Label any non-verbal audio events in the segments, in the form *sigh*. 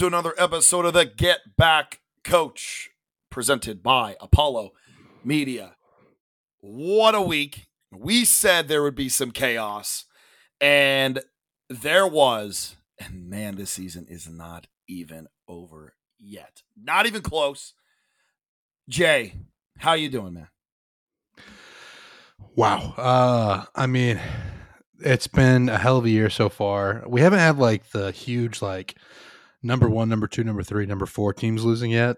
to another episode of the Get Back Coach, presented by Apollo Media. What a week. We said there would be some chaos, and there was. And man, this season is not even over yet. Not even close. Jay, how you doing, man? Wow. Uh I mean, it's been a hell of a year so far. We haven't had like the huge like number 1, number 2, number 3, number 4 teams losing yet,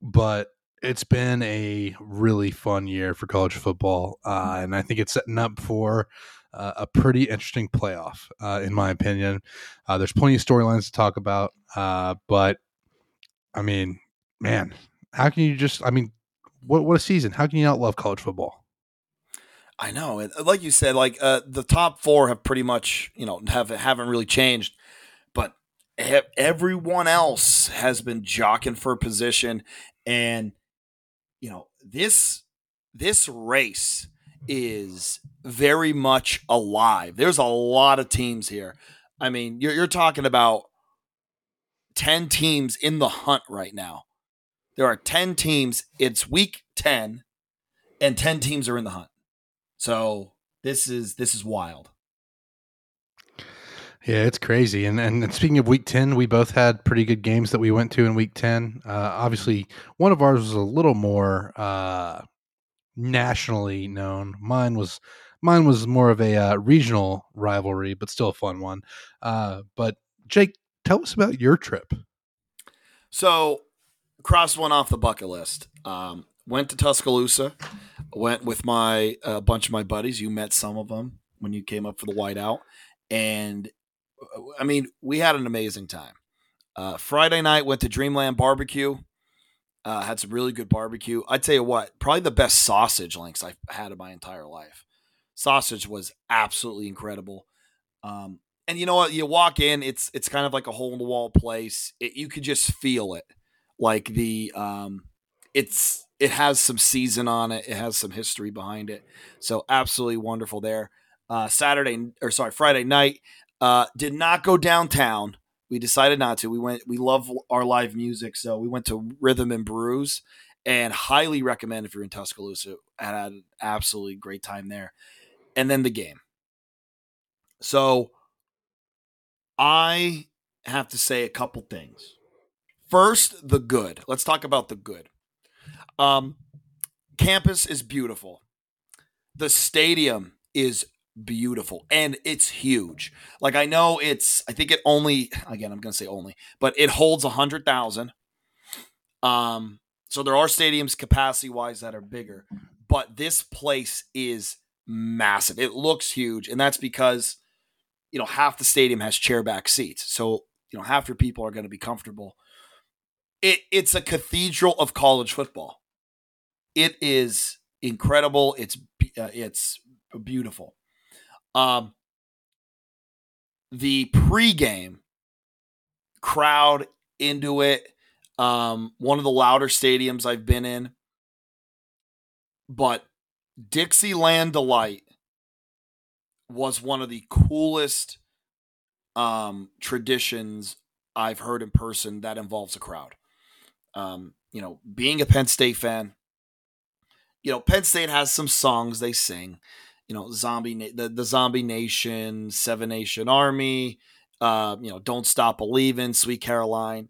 but it's been a really fun year for college football, uh, and I think it's setting up for uh, a pretty interesting playoff, uh, in my opinion. Uh, there's plenty of storylines to talk about, uh, but I mean, man, how can you just? I mean, what what a season! How can you not love college football? I know, like you said, like uh, the top four have pretty much, you know, have haven't really changed, everyone else has been jockeying for position, and you know this this race is very much alive. There's a lot of teams here. I mean, you're, you're talking about 10 teams in the hunt right now. There are 10 teams. It's week 10 and 10 teams are in the hunt. So this is this is wild. Yeah, it's crazy. And and speaking of week 10, we both had pretty good games that we went to in week 10. Uh, obviously, one of ours was a little more uh, nationally known. Mine was mine was more of a uh, regional rivalry, but still a fun one. Uh, but Jake, tell us about your trip. So, crossed one off the bucket list. Um, went to Tuscaloosa. Went with my a uh, bunch of my buddies. You met some of them when you came up for the whiteout, and I mean, we had an amazing time. Uh, Friday night went to Dreamland Barbecue. Uh, had some really good barbecue. I tell you what, probably the best sausage links I've had in my entire life. Sausage was absolutely incredible. Um, and you know what? You walk in, it's it's kind of like a hole in the wall place. It, you could just feel it, like the um, it's it has some season on it. It has some history behind it. So absolutely wonderful there. Uh, Saturday or sorry Friday night, uh, did not go downtown. We decided not to. We went. We love our live music, so we went to Rhythm and Brews, and highly recommend if you're in Tuscaloosa. Had an absolutely great time there, and then the game. So, I have to say a couple things. First, the good. Let's talk about the good. Um, campus is beautiful. The stadium is beautiful and it's huge. Like I know it's I think it only again I'm going to say only, but it holds a 100,000. Um so there are stadiums capacity wise that are bigger, but this place is massive. It looks huge and that's because you know half the stadium has chair back seats. So, you know, half your people are going to be comfortable. It it's a cathedral of college football. It is incredible. It's uh, it's beautiful. Um, the pregame crowd into it. Um, one of the louder stadiums I've been in. But Dixieland Delight was one of the coolest um, traditions I've heard in person that involves a crowd. Um, you know, being a Penn State fan, you know, Penn State has some songs they sing you know, zombie the, the zombie nation, seven nation army, uh, you know, don't stop believing, sweet Caroline.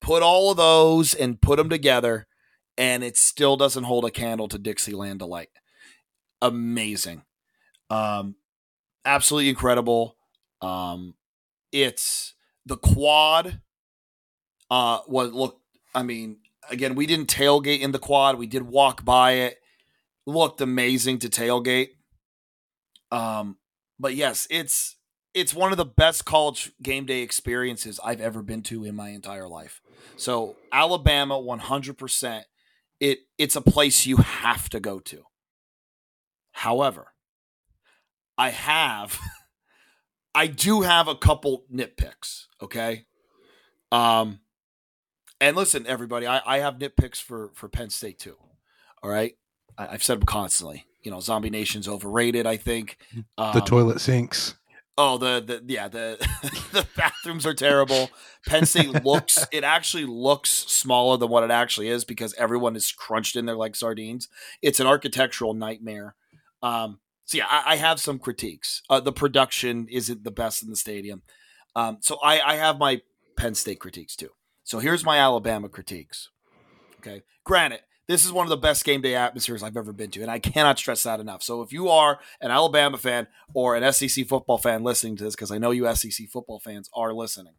Put all of those and put them together, and it still doesn't hold a candle to Dixieland Delight. Amazing, um, absolutely incredible. Um, it's the quad. Uh, was look. I mean, again, we didn't tailgate in the quad. We did walk by it. Looked amazing to tailgate. Um, but yes, it's it's one of the best college game day experiences I've ever been to in my entire life. So Alabama, one hundred percent. It it's a place you have to go to. However, I have, *laughs* I do have a couple nitpicks. Okay, um, and listen, everybody, I, I have nitpicks for for Penn State too. All right, I, I've said them constantly you know, Zombie Nation's overrated. I think um, the toilet sinks. Oh, the the yeah the *laughs* the bathrooms are terrible. Penn State *laughs* looks it actually looks smaller than what it actually is because everyone is crunched in there like sardines. It's an architectural nightmare. Um, so yeah, I, I have some critiques. Uh, the production isn't the best in the stadium. Um, so I, I have my Penn State critiques too. So here's my Alabama critiques. Okay, granted, this is one of the best game day atmospheres I've ever been to, and I cannot stress that enough. So if you are an Alabama fan or an SEC football fan listening to this, because I know you SEC football fans are listening,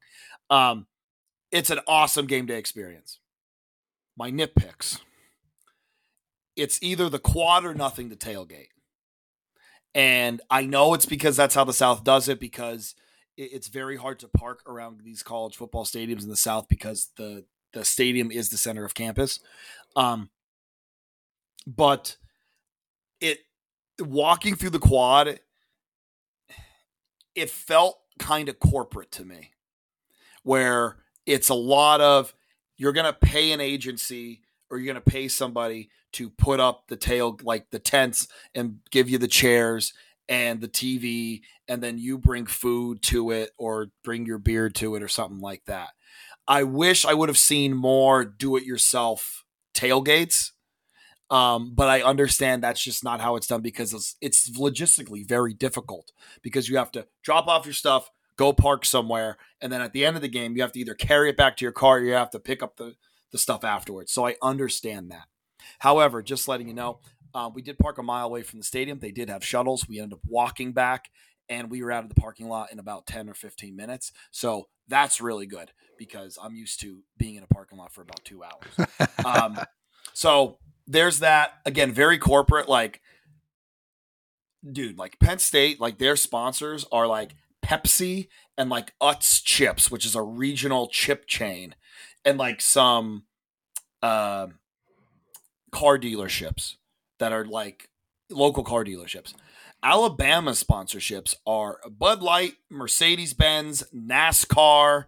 um, it's an awesome game day experience. My nitpicks: it's either the quad or nothing to tailgate, and I know it's because that's how the South does it because it's very hard to park around these college football stadiums in the South because the the stadium is the center of campus. Um, but it walking through the quad, it felt kind of corporate to me, where it's a lot of you're going to pay an agency or you're going to pay somebody to put up the tail like the tents and give you the chairs and the TV and then you bring food to it or bring your beer to it or something like that. I wish I would have seen more do it yourself tailgates. Um, but I understand that's just not how it's done because it's, it's logistically very difficult because you have to drop off your stuff, go park somewhere, and then at the end of the game, you have to either carry it back to your car or you have to pick up the, the stuff afterwards. So I understand that. However, just letting you know, um, we did park a mile away from the stadium. They did have shuttles. We ended up walking back, and we were out of the parking lot in about 10 or 15 minutes. So that's really good because I'm used to being in a parking lot for about two hours. um, *laughs* so there's that. Again, very corporate. Like, dude, like Penn State, like their sponsors are like Pepsi and like Utz Chips, which is a regional chip chain, and like some uh, car dealerships that are like local car dealerships. Alabama sponsorships are Bud Light, Mercedes Benz, NASCAR,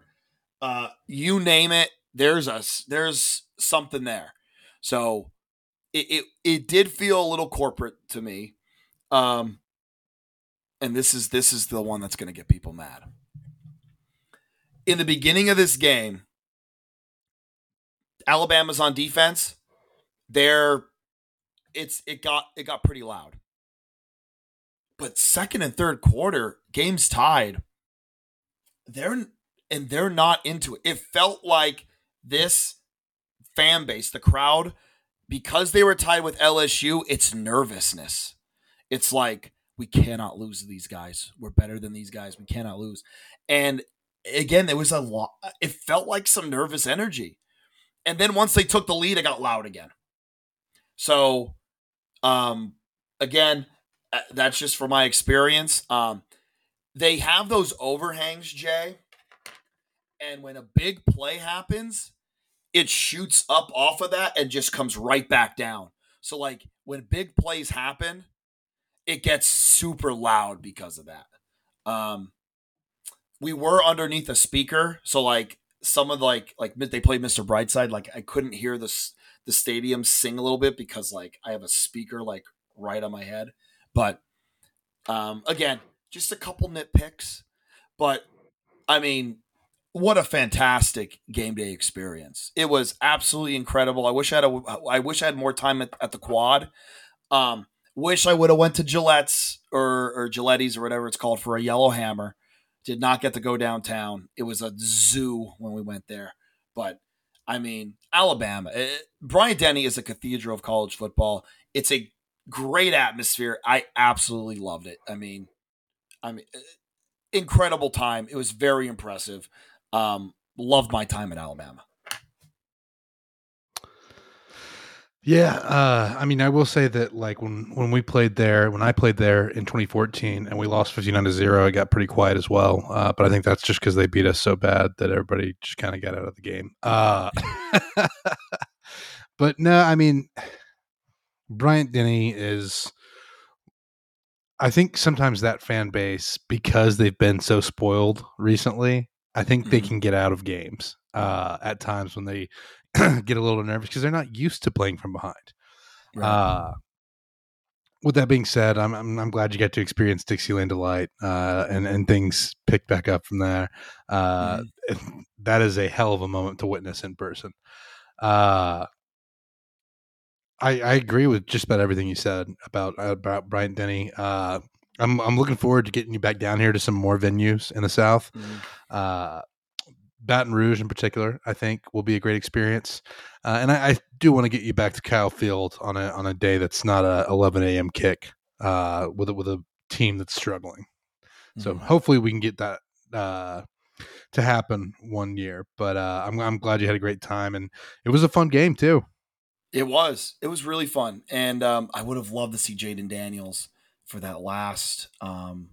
uh, you name it. There's a there's something there. So it, it it did feel a little corporate to me. Um, and this is this is the one that's going to get people mad. In the beginning of this game, Alabama's on defense. They're it's it got it got pretty loud. But second and third quarter, games tied. They're and they're not into it. It felt like this fan base, the crowd, because they were tied with LSU, it's nervousness. It's like we cannot lose these guys. We're better than these guys. We cannot lose. And again, there was a lot. It felt like some nervous energy. And then once they took the lead, it got loud again. So, um, again, that's just from my experience. Um, they have those overhangs, Jay, and when a big play happens, it shoots up off of that and just comes right back down. So, like when big plays happen, it gets super loud because of that. Um, we were underneath a speaker, so like some of like like they played Mr. Brightside, like I couldn't hear the the stadium sing a little bit because like I have a speaker like right on my head. But um, again, just a couple nitpicks. But I mean, what a fantastic game day experience! It was absolutely incredible. I wish I had a, I wish I had more time at, at the quad. Um, wish I would have went to Gillette's or or Giletti's or whatever it's called for a yellow hammer. Did not get to go downtown. It was a zoo when we went there. But I mean, Alabama. It, eh, Bryant Denny is a cathedral of college football. It's a great atmosphere. I absolutely loved it. I mean, I mean, uh, incredible time. It was very impressive. Um, loved my time at Alabama. Yeah, uh, I mean, I will say that like when when we played there, when I played there in 2014, and we lost 59 to zero, it got pretty quiet as well. Uh, but I think that's just because they beat us so bad that everybody just kind of got out of the game. Uh, *laughs* but no, I mean, Bryant Denny is I think sometimes that fan base, because they've been so spoiled recently, I think they mm-hmm. can get out of games uh, at times when they *clears throat* get a little nervous because they're not used to playing from behind. Right. Uh, with that being said, I'm, I'm, I'm glad you got to experience Dixieland delight, uh, and and things picked back up from there. Uh, mm-hmm. *laughs* that is a hell of a moment to witness in person. I I agree with just about everything you said about about Bryant Denny. Uh, I'm I'm looking forward to getting you back down here to some more venues in the South. Mm-hmm. Uh, Baton Rouge in particular, I think will be a great experience. Uh, and I, I do want to get you back to Kyle Field on a on a day that's not a 11 a.m. kick uh, with a, with a team that's struggling. Mm-hmm. So hopefully we can get that uh, to happen one year. But uh, I'm I'm glad you had a great time and it was a fun game too. It was. It was really fun, and um, I would have loved to see Jayden Daniels for that last um,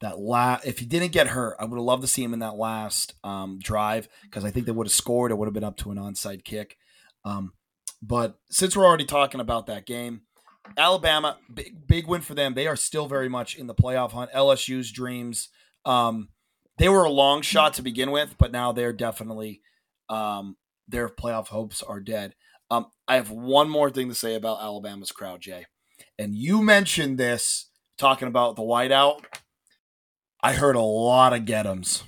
that last if he didn't get hurt, I would have loved to see him in that last um, drive because I think they would have scored. It would have been up to an onside kick. Um, but since we're already talking about that game, Alabama, big, big win for them. They are still very much in the playoff hunt. LSU's dreams. Um, they were a long shot to begin with, but now they're definitely um, their playoff hopes are dead. Um, I have one more thing to say about Alabama's crowd, Jay. And you mentioned this talking about the whiteout. I heard a lot of get-ems.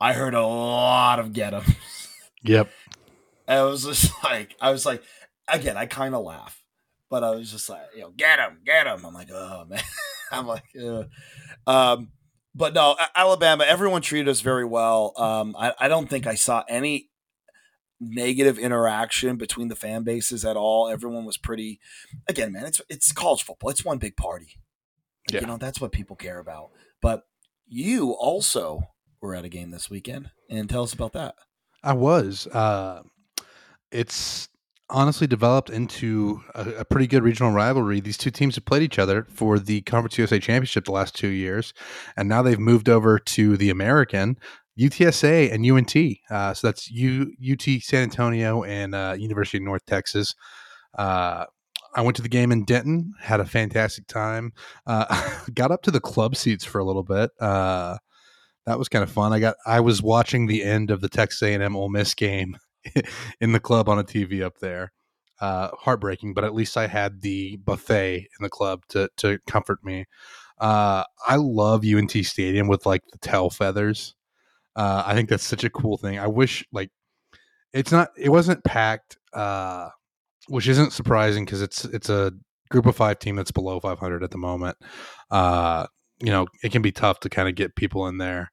I heard a lot of get-ems. Yep. *laughs* I was just like, I was like, again, I kind of laugh, but I was just like, you know, get him, get him. I'm like, oh man, *laughs* I'm like, yeah. um, but no, Alabama, everyone treated us very well. Um, I, I don't think I saw any negative interaction between the fan bases at all. Everyone was pretty. Again, man, it's it's college football. It's one big party. Yeah. You know, that's what people care about. But you also were at a game this weekend, and tell us about that. I was. Uh, it's honestly developed into a, a, pretty good regional rivalry. These two teams have played each other for the Conference USA Championship the last two years, and now they've moved over to the American. UTSA and UNT. Uh, so that's U, UT San Antonio and uh, University of North Texas. Uh, I went to the game in Denton, had a fantastic time. Uh, *laughs* got up to the club seats for a little bit. Uh, that was kind of fun. I got I was watching the end of the Texas A&M Ole Miss game *laughs* in the club on a TV up there. Uh, heartbreaking, but at least I had the buffet in the club to to comfort me. I love UNT Stadium with like the tail feathers. Uh, I think that's such a cool thing. I wish like it's not it wasn't packed uh which isn't surprising because it's it's a group of five team that's below 500 at the moment. Uh, you know, it can be tough to kind of get people in there.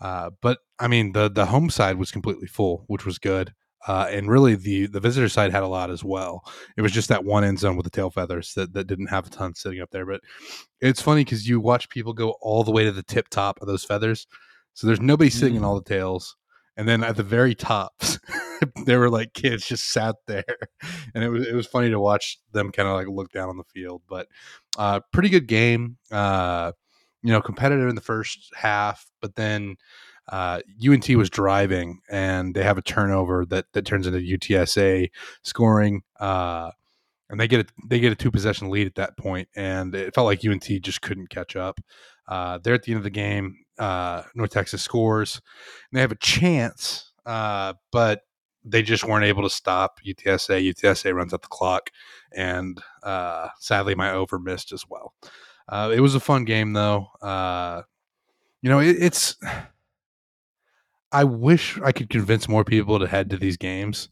Uh, but I mean, the the home side was completely full, which was good. Uh, and really, the the visitor side had a lot as well. It was just that one end zone with the tail feathers that, that didn't have a ton sitting up there. But it's funny because you watch people go all the way to the tip top of those feathers. So there's nobody sitting mm. in all the tails and then at the very tops *laughs* there were like kids just sat there *laughs* and it was it was funny to watch them kind of like look down on the field but uh pretty good game uh you know competitive in the first half but then uh, UNT was driving and they have a turnover that that turns into UTSA scoring uh, and they get a they get a two possession lead at that point and it felt like UNT just couldn't catch up uh, they're at the end of the game uh, North Texas scores. And they have a chance, uh, but they just weren't able to stop UTSA. UTSA runs out the clock, and uh, sadly, my over missed as well. Uh, it was a fun game, though. Uh, you know, it, it's. I wish I could convince more people to head to these games,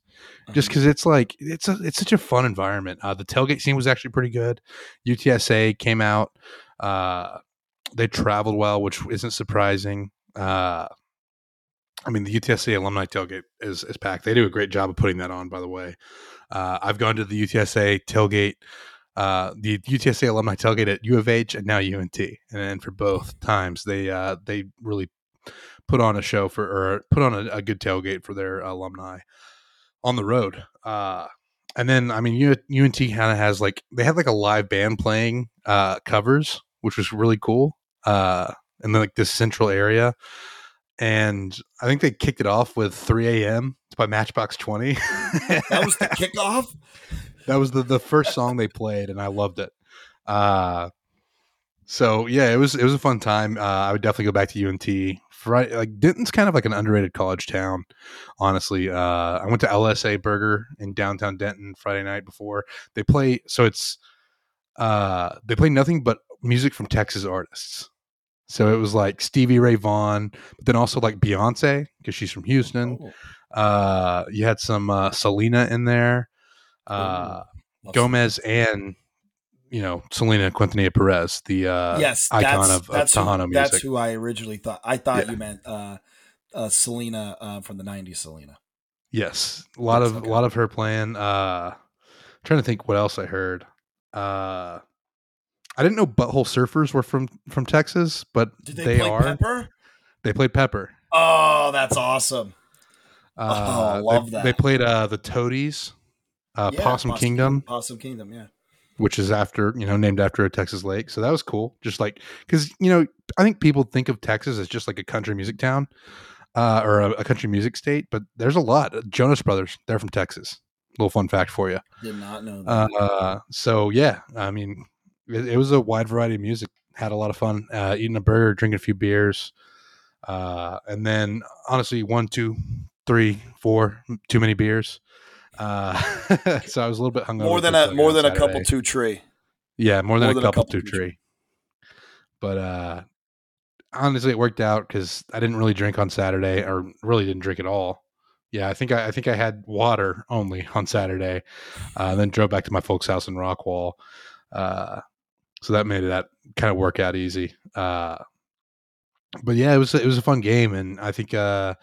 just because mm-hmm. it's like it's a it's such a fun environment. Uh, the tailgate scene was actually pretty good. UTSA came out. Uh, they traveled well, which isn't surprising. Uh, I mean, the UTSA alumni tailgate is, is packed. They do a great job of putting that on, by the way. Uh, I've gone to the UTSA tailgate, uh, the UTSA alumni tailgate at U of H and now UNT, and, and for both times they uh, they really put on a show for or put on a, a good tailgate for their alumni on the road. Uh, and then I mean, U, UNT kind of has like they have like a live band playing uh, covers, which was really cool uh, in like this central area. And I think they kicked it off with 3 a.m. It's by Matchbox 20. that was the kickoff? *laughs* That was the, the first song they played, and I loved it. Uh, so yeah, it was it was a fun time. Uh, I would definitely go back to UNT. Friday, like Denton's kind of like an underrated college town, honestly. Uh, I went to LSA Burger in downtown Denton Friday night before they play. So it's uh, they play nothing but music from Texas artists. So it was like Stevie Ray Vaughan, but then also like Beyonce because she's from Houston. Oh, Uh, you had some uh, Selena in there, uh, love Gomez, and you know Selena Quintanilla Perez, the uh, yes, icon that's, of, of Tejano who, music. That's who I originally thought. I thought Yeah. you meant uh, uh, Selena uh, from the '90s. Selena. Yes, a lot Yes, of okay. a lot of her playing. Uh, trying to think what else I heard. Uh, I didn't know Butthole Surfers were from from Texas, but Did they, they, play are. Pepper? They played Pepper. Oh, that's awesome. Uh, Oh, love they, that. They played uh, the Toadies, uh, Yeah, Possum Kingdom, Possum Kingdom. Yeah. which is after you know named after a Texas lake. So that was cool. Just like because you know I think people think of Texas as just like a country music town uh, or a, a country music state, but there's a lot. Jonas Brothers, they're from Texas. Little fun fact for you. Did not know that. Uh, so yeah, I mean, it, it was a wide variety of music. Had a lot of fun uh, eating a burger, drinking a few beers, uh, and then honestly, one, two, three, four, too many beers. Uh, *laughs* so I was a little bit hungover. more than a more than a couple two tree. Yeah, more than, more a, than a couple couple two two tree. But uh, honestly, it worked out because I didn't really drink on Saturday, or really didn't drink at all. Yeah, I think I, I think I had water only *laughs* on Saturday, uh, and then drove back to my folks' house in Rockwall. Uh, so that made that kind of work out easy. Uh, but yeah, it was it was a fun game, and I think uh,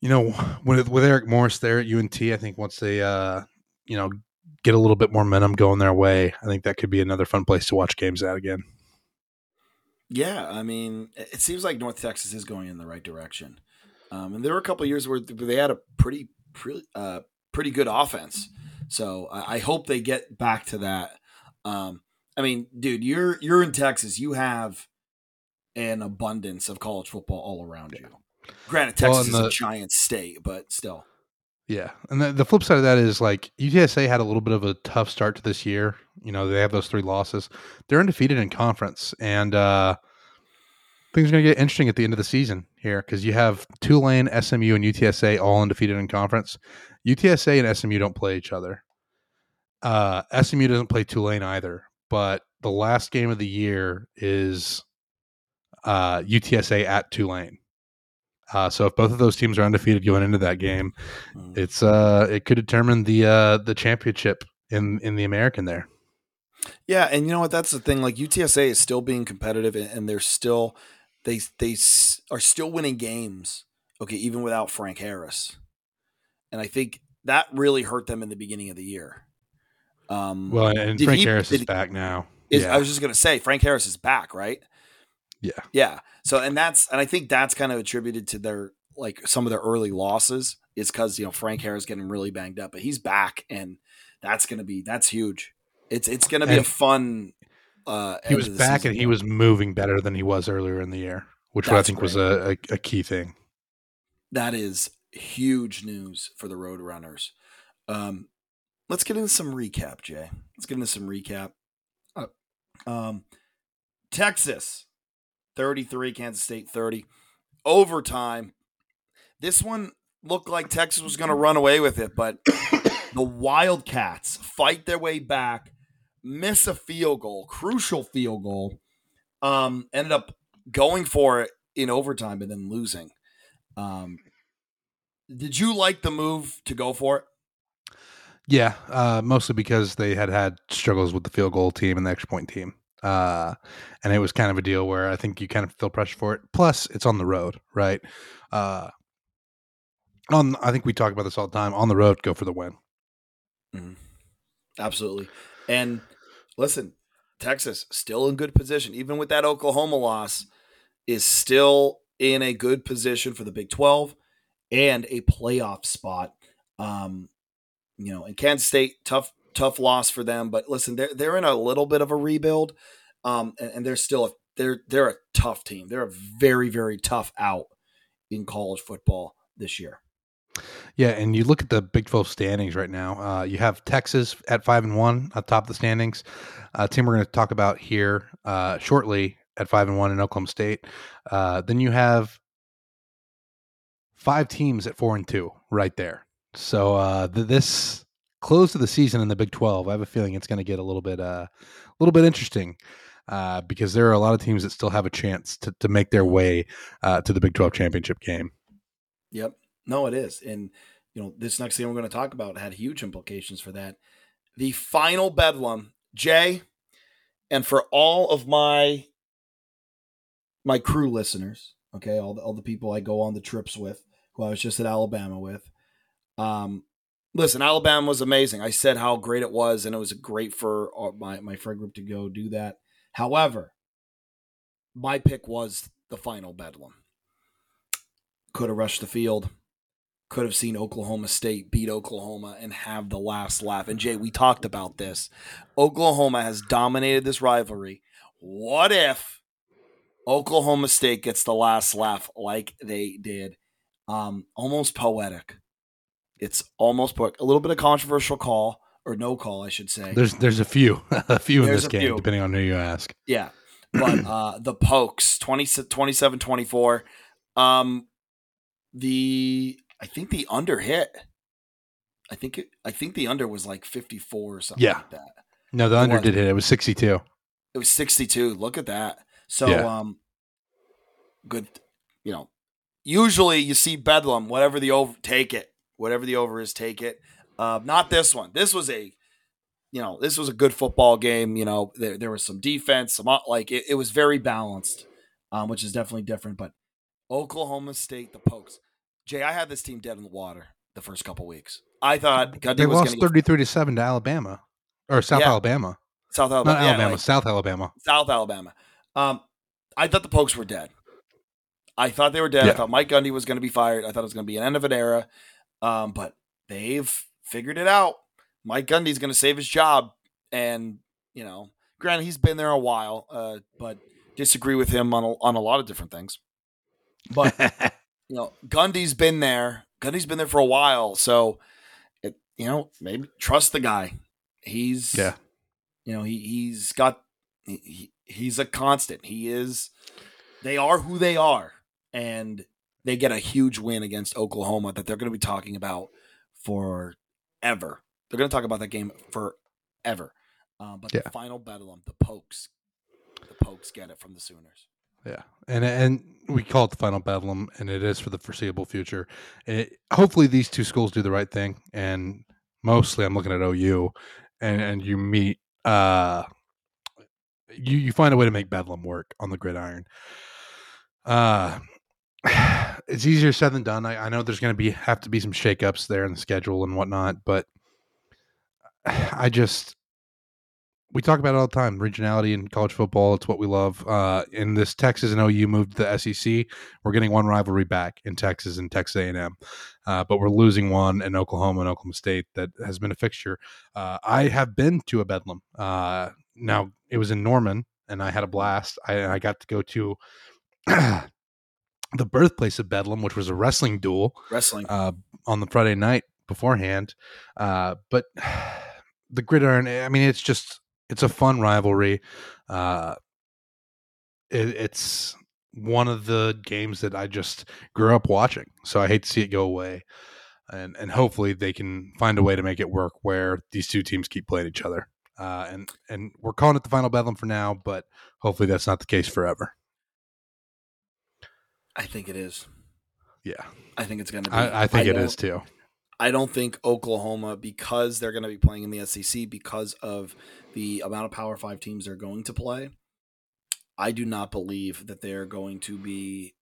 you know *sighs* with with Eric Morris there at UNT, I think once they uh, you know get a little bit more momentum going their way, I think that could be another fun place to watch games at again. Yeah, I mean, it seems like North Texas is going in the right direction. Um, and there were a couple years where they had a pretty, pretty, uh, pretty good offense. So I, I hope they get back to that. Um, I mean, dude, you're you're in Texas. You have an abundance of college football all around you. Granted, Well, Texas is a giant state, but still. Yeah, and the, the flip side of that is like UTSA had a little bit of a tough start to this year. You know, they have those three losses. They're undefeated in conference, and uh, things are going to get interesting at the end of the season here because you have Tulane, SMU, and UTSA all undefeated in conference. UTSA and SMU don't play each other. Uh, SMU doesn't play Tulane either, but the last game of the year is uh, UTSA at Tulane. Uh, so if both of those teams are undefeated going into that game, Mm. it's uh it could determine the uh the championship in in the American there. Yeah, and you know what? That's the thing. Like UTSA is still being competitive, and, and they're still they they s- are still winning games. Okay, even without Frank Harris, and I think that really hurt them in the beginning of the year. Um, Well, and Frank he- Harris is did- back now. is, yeah. I was just gonna say Frank Harris is back, right? Yeah. yeah. So, and that's and I think that's kind of attributed to their like some of their early losses is because you know Frank Harris getting really banged up, but he's back, and that's gonna be that's huge. It's it's gonna be a fun. Uh, he was back and he was moving better than he was earlier in the year, which I think was a, a, a key thing. that is huge news for the Roadrunners. Um, let's get into some recap, Jay. Let's get into some recap. Uh, um, Texas, 33, Kansas State 30. Overtime. This one looked like Texas was going to run away with it, but *coughs* the Wildcats fight their way back, miss a field goal, crucial field goal. Um, ended up going for it in overtime and then losing. Um, did you like the move to go for it? Yeah, uh, mostly because they had had struggles with the field goal team and the extra point team. Uh, and it was kind of a deal where I think you kind of feel pressure for it. Plus, it's on the road, right? Uh, on I think we talk about this all the time. On the road, go for the win. Absolutely. And listen, Texas still in good position, even with that Oklahoma loss, is still in a good position for the Big 12 and a playoff spot. Um, you know, and Kansas State, tough, tough loss for them. But listen, they're they're in a little bit of a rebuild. Um, and, and they're still a, they're they're a tough team. They're a very, very tough out in college football this year. Yeah, and you look at the Big 12 standings right now. Uh, you have Texas at five and one atop the standings. A team we're going to talk about here uh, shortly at five and one in Oklahoma State. Uh, then you have five teams at four and two right there. So uh, th- this close to the season in the Big 12, I have a feeling it's going to get a little bit uh, a little bit interesting uh, because there are a lot of teams that still have a chance to, to make their way uh, to the Big 12 championship game. Yep. No, it is. And, you know, this next thing we're going to talk about had huge implications for that. The final bedlam, Jay, and for all of my my crew listeners, okay, all the, all the people I go on the trips with, who I was just at Alabama with. Um, listen, Alabama was amazing. I said how great it was, and it was great for my my friend group to go do that. However, my pick was the final bedlam. Could have rushed the field. Could have seen Oklahoma State beat Oklahoma and have the last laugh. And Jay, we talked about this. Oklahoma has dominated this rivalry. What if Oklahoma State gets the last laugh like they did? Um, almost poetic. It's almost poetic. A little bit of controversial call or no call, I should say. There's there's a few, *laughs* a few there's in this game, few. depending on who you ask. Yeah, but *clears throat* uh, the Pokes 20, 27 24. Um, the I think the under hit. I think it, I think the under was like 54 or something yeah. like that. No, the it under was. did hit. It was 62. It was 62. Look at that. So yeah. um good you know, usually you see Bedlam, whatever the over take it. Whatever the over is, take it. Uh, not this one. This was a, you know, this was a good football game. You know, there, there was some defense, some like it, it was very balanced, um, which is definitely different. But Oklahoma State, the Pokes, Jay, I had this team dead in the water the first couple weeks. I thought Gundy they lost thirty three to seven to Alabama or South yeah. Alabama, South Alabama, not Alabama, like, South Alabama, South Alabama. Um, I thought the Pokes were dead. I thought they were dead. Yeah. I thought Mike Gundy was going to be fired. I thought it was going to be an end of an era. Um, but they've figured it out. Mike Gundy's going to save his job, and you know, granted he's been there a while, uh, but disagree with him on a, on a lot of different things. But *laughs* you know, Gundy's been there. Gundy's been there for a while, so it, you know, maybe trust the guy. He's yeah, you know, he he's got he, he's a constant. He is. They are who they are, and they get a huge win against Oklahoma that they're going to be talking about forever. They're going to talk about that game forever. Uh, but yeah. the final bedlam, the Pokes, the Pokes get it from the Sooners. Yeah, and and we call it the final bedlam, and it is for the foreseeable future. It, hopefully, these two schools do the right thing, and mostly, I'm looking at OU, and and you meet, uh, you you find a way to make bedlam work on the gridiron. Uh, *sighs* *sighs* it's easier said than done. I, I know there's going to be have to be some shakeups there in the schedule and whatnot, but *sighs* I just we talk about it all the time. Regionality in college football, it's what we love. Uh, in this Texas and OU moved to the SEC, we're getting one rivalry back in Texas and Texas A&M, uh, but we're losing one in Oklahoma and Oklahoma State that has been a fixture. Uh, I have been to a Bedlam. Uh, now it was in Norman, and I had a blast. I, I got to go to *clears throat* the birthplace of Bedlam, which was a wrestling duel, wrestling uh, on the Friday night beforehand. Uh, but *sighs* the gridiron, I mean, it's just it's a fun rivalry. Uh, it, it's one of the games that I just grew up watching, so I hate to see it go away. And and hopefully they can find a way to make it work where these two teams keep playing each other. Uh, and and we're calling it the final bedlam for now, but hopefully that's not the case forever. I think it is. Yeah, I think it's going to be. I, I think I it is too. I don't think Oklahoma, because they're going to be playing in the SEC, because of the amount of Power Five teams they're going to play, I do not believe that they're going to be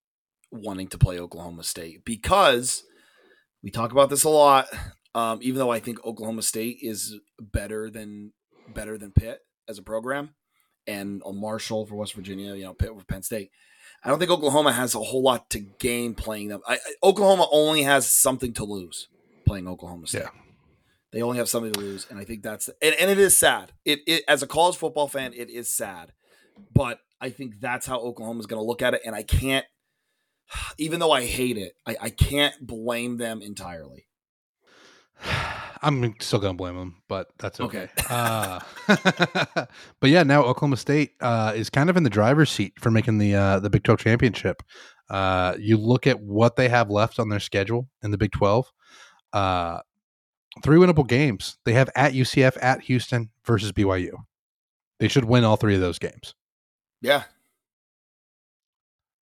wanting to play Oklahoma State because we talk about this a lot. Um, even though I think Oklahoma State is better than better than Pitt as a program, and a Marshall for West Virginia, you know, Pitt for Penn State. I don't think Oklahoma has a whole lot to gain playing them. I, I, Oklahoma only has something to lose playing Oklahoma State. Yeah. They only have something to lose, and I think that's and, and it is sad. It, it as a college football fan, it is sad, but I think that's how Oklahoma is going to look at it, and I can't, *sighs* even though I hate it, I, I can't blame them entirely. *sighs* *sighs* I'm still gonna blame them, but that's okay. okay. uh, *laughs* but yeah, now Oklahoma State uh, is kind of in the driver's seat for making the uh, the Big Twelve championship. Uh, you look at what they have left on their schedule in the Big Twelve. Uh, three winnable games. They have at UCF, at Houston versus BYU. They should win all three of those games. Yeah.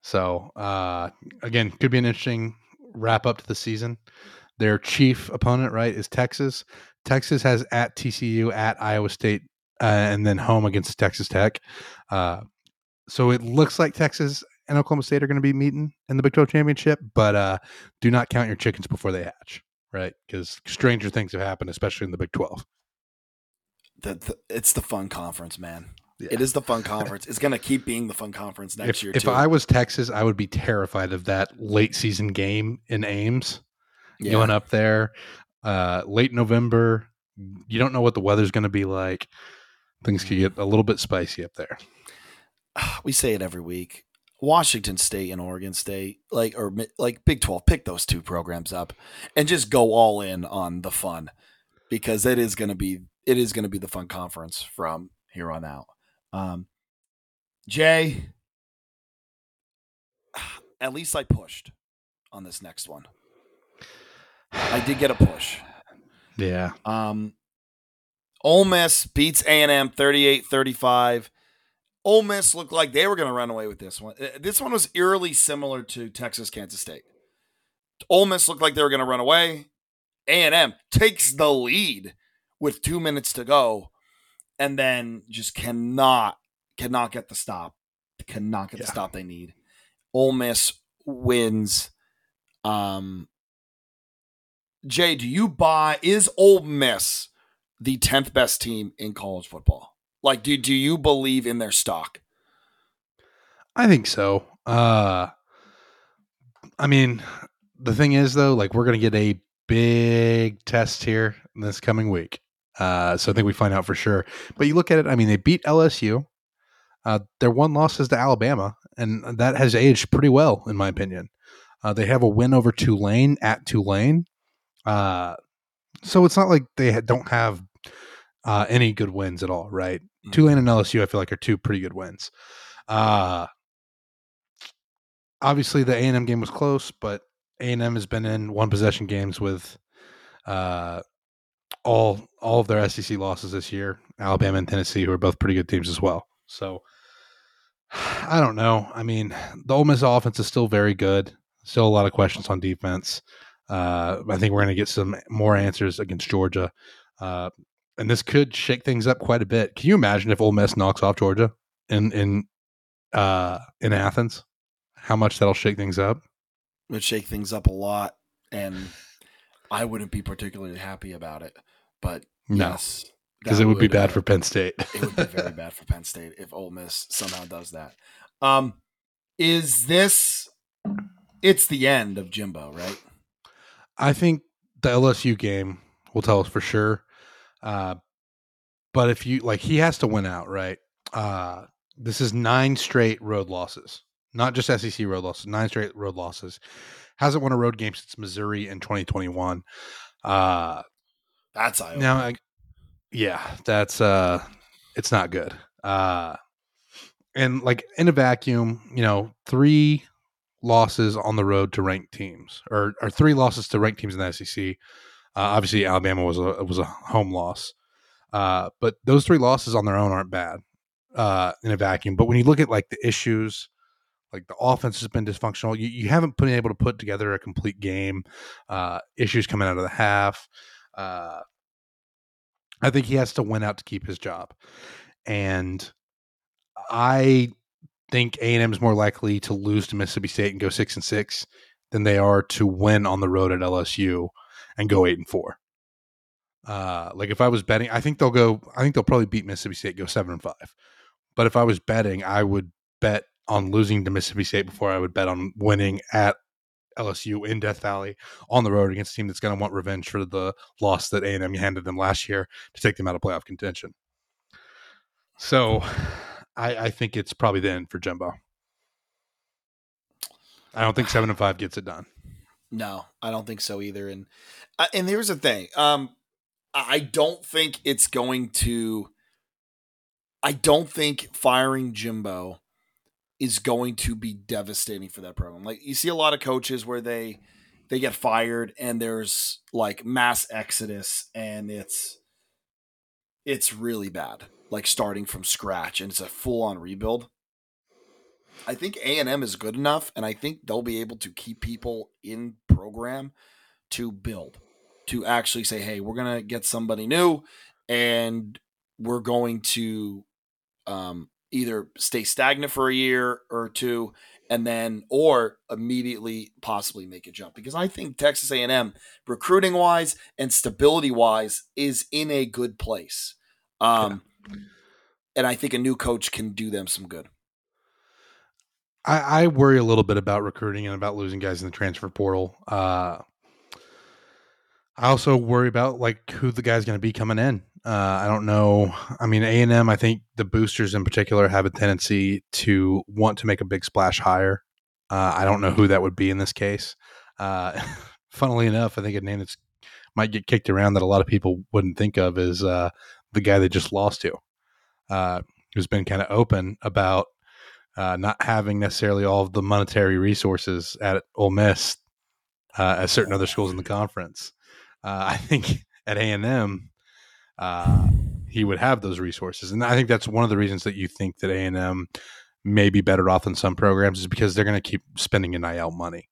So uh, again, could be an interesting wrap up to the season. Their chief opponent, right, is Texas. Texas has at TCU, at Iowa State, uh, and then home against Texas Tech. Uh, so it looks like Texas and Oklahoma State are going to be meeting in the Big 12 championship, but uh, do not count your chickens before they hatch, right? Because stranger things have happened, especially in the Big 12. The, the, it's the fun conference, man. Yeah. It is the fun *laughs* conference. It's going to keep being the fun conference next if, year. If too. I was Texas, I would be terrified of that late season game in Ames yeah. going up there uh, late November. You don't know what the weather's going to be like. Things could get a little bit spicy up there. *sighs* We say it every week. Washington State and Oregon State, like or like Big Twelve, pick those two programs up and just go all in on the fun because it is going to be it is going to be the fun conference from here on out. Um, Jay, *sighs* at least I pushed on this next one. I did get a push. Yeah. Um, Ole Miss beats A&M 38-35. Ole Miss looked like they were going to run away with this one. Uh, this one was eerily similar to Texas Kansas State. Ole Miss looked like they were going to run away. A&M takes the lead with 2 minutes to go and then just cannot cannot get the stop. Cannot get yeah. the stop they need. Ole Miss wins um Jay, do you buy is Ole Miss the 10th best team in college football? Like do do you believe in their stock? I think so. Uh I mean, the thing is though, like we're to get a big test here this coming week. Uh so I think we find out for sure. But you look at it, I mean, they beat LSU. Uh their one loss is to Alabama and that has aged pretty well in my opinion. Uh, they have a win over Tulane at Tulane. Uh, so it's not like they ha- don't have uh, any good wins at all, right? Mm-hmm. Tulane and LSU, I feel like, are two pretty good wins. Uh, obviously, the A and M game was close, but A and M has been in one possession games with uh, all all of their SEC losses this year. Alabama and Tennessee, who are both pretty good teams as well. So *sighs* I don't know. I mean, the Ole Miss offense is still very good. Still a lot of questions on defense. Uh, I think we're going to get some more answers against Georgia. Uh, and this could shake things up quite a bit. Can you imagine if Ole Miss knocks off Georgia in in uh, in Athens? How much that'll shake things up? It would shake things up a lot, and I wouldn't be particularly happy about it. But no. yes, because it would, would, be bad uh, for Penn State. *laughs* it would be very bad for Penn State if Ole Miss somehow does that. Um, is this? It's the end of Jimbo, right? I think the LSU game will tell us for sure. Uh, but if you like, he has to win out, right? Uh, this is nine straight road losses, not just SEC road losses, nine straight road losses. Hasn't won a road game since Missouri in 2021. Uh, that's I now, I, yeah, that's uh, it's not good. Uh, and like in a vacuum, you know, three losses on the road to ranked teams, or, or three losses to ranked teams in the SEC. Uh, obviously, Alabama was a was a home loss, uh, but those three losses on their own aren't bad uh, in a vacuum. But when you look at like the issues, like the offense has been dysfunctional. You, you haven't been able to put together a complete game. Uh, issues coming out of the half. Uh, I think he has to win out to keep his job, and I think A and M is more likely to lose to Mississippi State and go six and six than they are to win on the road at LSU and go eight and four. Uh, like if I was betting, I think they'll go. I think they'll probably beat Mississippi State, go seven and five. But if I was betting, I would bet on losing to Mississippi State before I would bet on winning at LSU in Death Valley on the road against a team that's going to want revenge for the loss that A and M handed them last year to take them out of playoff contention. So I, I think it's probably the end for Jimbo. I don't think seven and five gets it done. No, I don't think so either. And uh, and here's the thing. Um, I don't think it's going to. I don't think firing Jimbo is going to be devastating for that program. Like you see a lot of coaches where they they get fired and there's like mass exodus and it's it's really bad like starting from scratch and it's a full on rebuild i think a&m is good enough and i think they'll be able to keep people in program to build to actually say hey we're to get somebody new and we're going to um, either stay stagnant for a year or two and then or immediately possibly make a jump because I think Texas A&M recruiting wise and stability wise is in a good place. Um, yeah. And I think a new coach can do them some good. I, I, worry a little bit about recruiting and about losing guys in the transfer portal. Uh, I also worry about like who the guy's going to be coming in. Uh, I don't know. I mean, A and M. I think the boosters in particular have a tendency to want to make a big splash hire. Uh, I don't know who that would be in this case. Uh, *laughs* funnily enough, I think a name that's might get kicked around that a lot of people wouldn't think of is uh, the guy they just lost to, uh, who's been kind of open about uh, not having necessarily all of the monetary resources at Ole Miss as certain other schools in the conference. I think at A and M uh, he would have those resources. And I think that's one of the reasons that you think that A and M may be better off than some programs is because they're going to keep spending NIL money.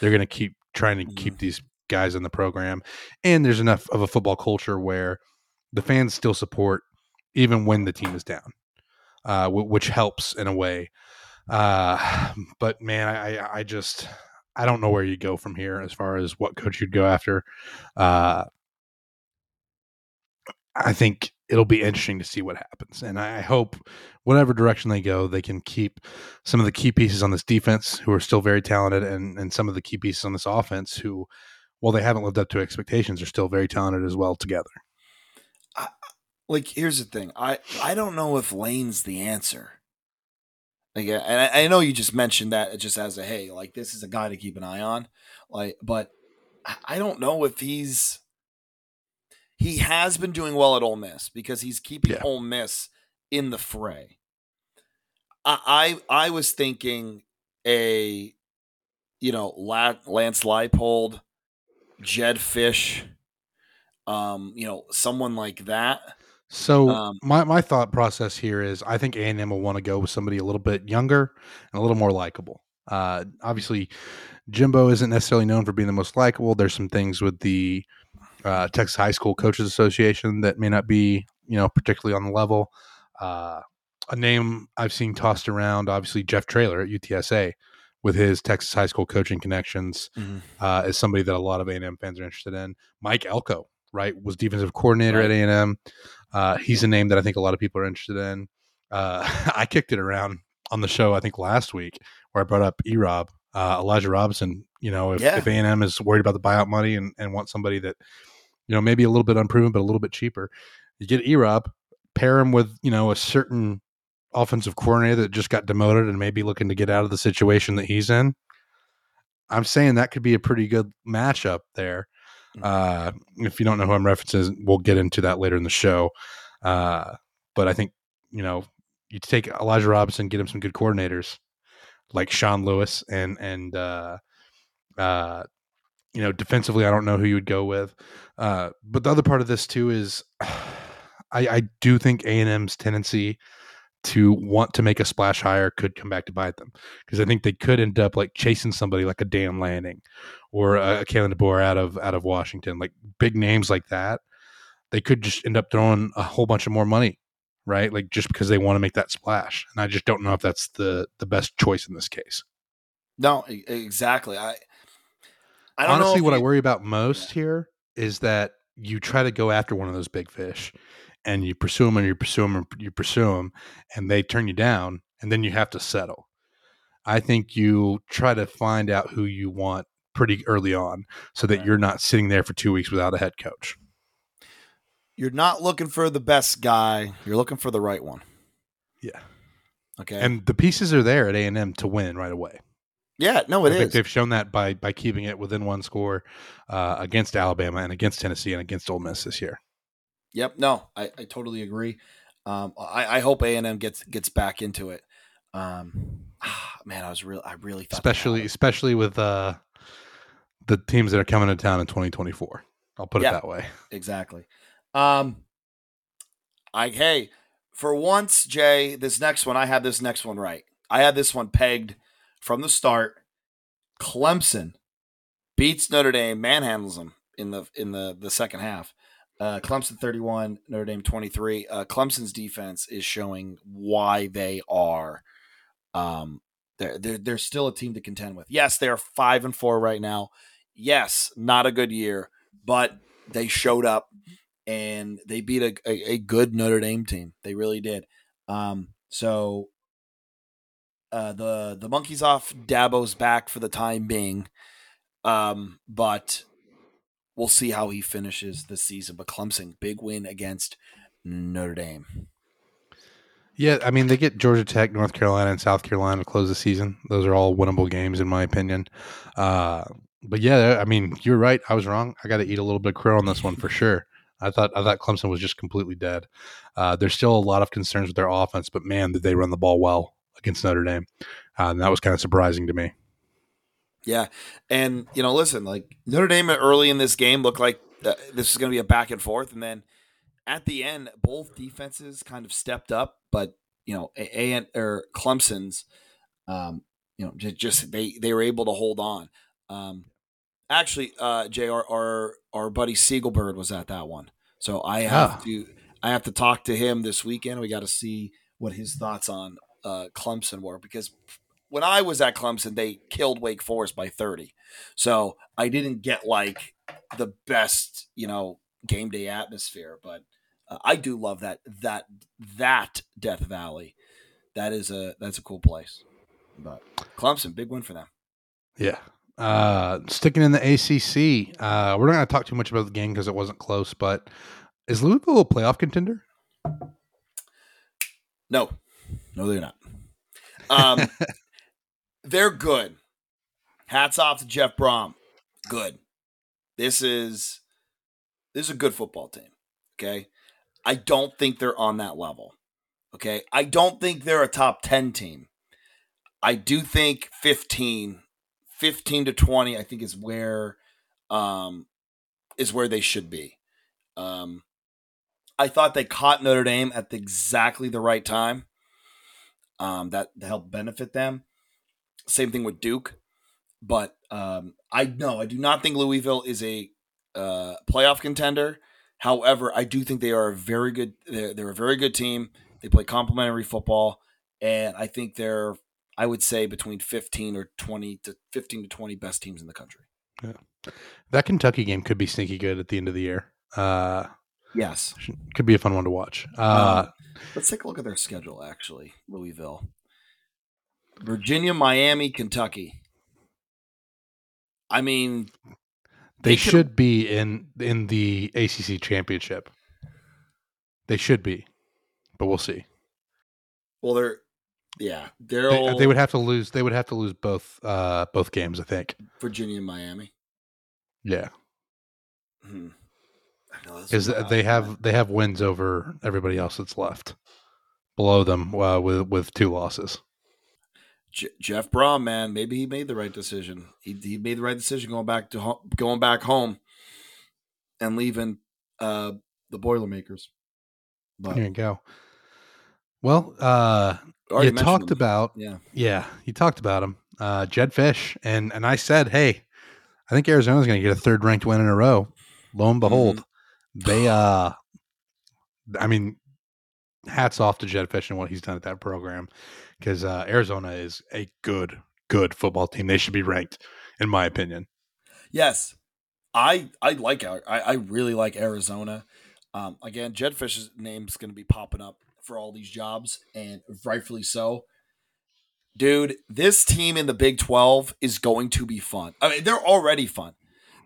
They're going to keep trying to keep mm-hmm. these guys in the program, and there's enough of a football culture where the fans still support even when the team is down, uh, w- which helps in a way. Uh, *sighs* but man, I, I just I don't know where you go from here as far as what coach you'd go after. Uh, I think it'll be interesting to see what happens. And I hope whatever direction they go, they can keep some of the key pieces on this defense who are still very talented and, and some of the key pieces on this offense who, while they haven't lived up to expectations, are still very talented as well together. Like, here's the thing. I, I don't know if Lane's the answer. Like, and I, I know you just mentioned that just as a, hey, like this is a guy to keep an eye on. Like, but I don't know if he's he has been doing well at Ole Miss because he's keeping yeah. Ole Miss in the fray. I, I I was thinking a you know Lance Leipold, Jedd Fisch, um, you know someone like that. So um, my my thought process here is I think A and M will want to go with somebody a little bit younger and a little more likable. Uh, obviously, Jimbo isn't necessarily known for being the most likable. There's some things with the uh, Texas High School Coaches Association that may not be, you know, particularly on the level. Uh, a name I've seen tossed around, obviously Jeff Traylor at UTSA, with his Texas high school coaching connections, mm-hmm. uh, is somebody that a lot of A and M fans are interested in. Mike Elko, right, was defensive coordinator right. at A and M. Uh, he's a name that I think a lot of people are interested in. Uh, *laughs* I kicked it around on the show I think last week where I brought up E Rob, uh, Elijah Robinson. You know, if, yeah. if A&M is worried about the buyout money and, and want somebody that you know, maybe a little bit unproven, but a little bit cheaper. You get Erob, pair him with, you know, a certain offensive coordinator that just got demoted and maybe looking to get out of the situation that he's in. I'm saying that could be a pretty good matchup there. Mm-hmm. Uh, if you don't know who I'm referencing, we'll get into that later in the show. Uh, but I think, you know, you take Elijah Robinson, get him some good coordinators like Sean Lewis and, and, uh, uh, you know, defensively, I don't know who you would go with. Uh, but the other part of this too is, *sighs* I, I do think A and M's tendency to want to make a splash hire could come back to bite them because I think they could end up like chasing somebody like a Dan Lanning or a, a Kalen DeBoer out of out of Washington, like big names like that. They could just end up throwing a whole bunch of more money, right? Like just because they want to make that splash, and I just don't know if that's the the best choice in this case. No, exactly. I honestly, what you... I worry about most here is that you try to go after one of those big fish, and you pursue them and you pursue them and you pursue them, and they turn you down, and then you have to settle. I think you try to find out who you want pretty early on, so that you're not sitting there for two weeks without a head coach. You're not looking for the best guy. You're looking for the right one. Yeah. Okay. And the pieces are there at A and M to win right away. Yeah, no, it I is. they've shown that by by keeping it within one score uh, against Alabama and against Tennessee and against Ole Miss this year. Yep. No, I, I totally agree. Um, I, I hope A and M gets gets back into it. Um, *sighs* man, I was real. I really thought especially especially with uh, the teams that are coming to town in 2024. I'll put Yeah. it that way. *laughs* Exactly. Um, I hey, for once, Jay, this next one, I had this next one right. I had this one pegged from the start. Clemson beats Notre Dame, manhandles them in the in the the second half. Uh, Clemson 31, Notre Dame 23. Uh, Clemson's defense is showing why they are. Um, they're, they're they're still a team to contend with. Yes, they are five and four right now. Yes, not a good year, but they showed up and they beat a, a, a good Notre Dame team. They really did. Um, so uh, the the monkeys off Dabo's back for the time being, um, but we'll see how he finishes the season. But Clemson, big win against Notre Dame. Yeah, I mean they get Georgia Tech, North Carolina, and South Carolina to close the season. Those are all winnable games in my opinion. Uh, but yeah, I mean you're right. I was wrong. I got to eat a little bit of crow on this one for sure. I thought I thought Clemson was just completely dead. Uh, there's still a lot of concerns with their offense, but man, did they run the ball well against Notre Dame, uh, and that was kind of surprising to me. Yeah, and you know, listen, like Notre Dame early in this game looked like uh, this is going to be a back and forth, and then at the end, both defenses kind of stepped up, but you know, a, a or Clemson's, um, you know, just, just they they were able to hold on. Um, actually, uh, Jr. Our our buddy Siegelbird was at that one, so I have Ah. to I have to talk to him this weekend. We got to see what his thoughts on uh, Clemson were because when I was at Clemson, they killed Wake Forest by 30. So I didn't get like the best, you know, game day atmosphere, but uh, I do love that that that Death Valley. That is a that's a cool place. But Clemson, big win for them. Yeah. Uh, sticking in the ACC, uh, we're not going to talk too much about the game because it wasn't close. But is Louisville a playoff contender? No, no, they're not. Um, *laughs* they're good. Hats off to Jeff Brohm. Good. This is this is a good football team. Okay. I don't think they're on that level. Okay. I don't think they're a top 10 team. I do think 15, 15 to 20, I think is where um is where they should be. Um I thought they caught Notre Dame at the, exactly the right time. Um, that helped benefit them. Same thing with Duke, but um, I no, I do not think Louisville is a uh, playoff contender. However, I do think they are a very good. They're, they're a very good team. They play complementary football, and I think they're. I would say between fifteen or twenty to fifteen to twenty best teams in the country. That Kentucky game could be sneaky good at the end of the year. Uh, Yes. could be a fun one to watch. Uh, Let's take a look at their schedule. Actually, Louisville, Virginia, Miami, Kentucky. I mean, they, they should be in in the ACC championship. They should be, but we'll see. well, they're yeah, they're They, all they would have to lose. They would have to lose both uh, both games. I think. Virginia and Miami. Yeah, Hmm. I know, that's because they have they have wins over everybody else that's left below them uh, with with two losses. Je- Jeff Brohm, man, maybe he made the right decision. He, he made the right decision going back to ho- going back home and leaving uh, the Boilermakers. But There you go. Well, uh, you talked them. about yeah. yeah, you talked about him, uh, Jedd Fisch, and and I said, hey, I think Arizona's going to get a third ranked win in a row. Lo and behold, they uh, I mean, hats off to Jedd Fisch and what he's done at that program because uh, Arizona is a good good football team. They should be ranked, in my opinion. Yes, I I like I I really like Arizona. Um, again, Jedd Fisch's name's going to be popping up for all these jobs, and rightfully so. Dude, this team in the Big Twelve is going to be fun. I mean, they're already fun.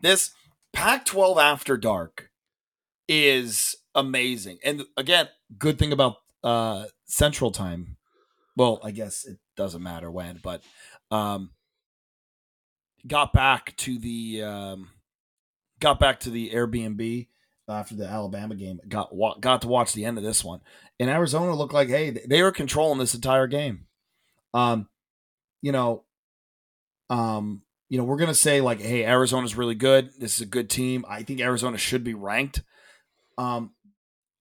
This Pac-12 after dark is amazing, and again, good thing about uh, Central Time. Well, I guess it doesn't matter when, but um, got back to the um, got back to the Airbnb after the Alabama game. Got got to watch the end of this one, and Arizona looked like hey they were controlling this entire game. Um, you know, um, you know, we're gonna say like, hey, Arizona's really good. This is a good team. I think Arizona should be ranked. Um,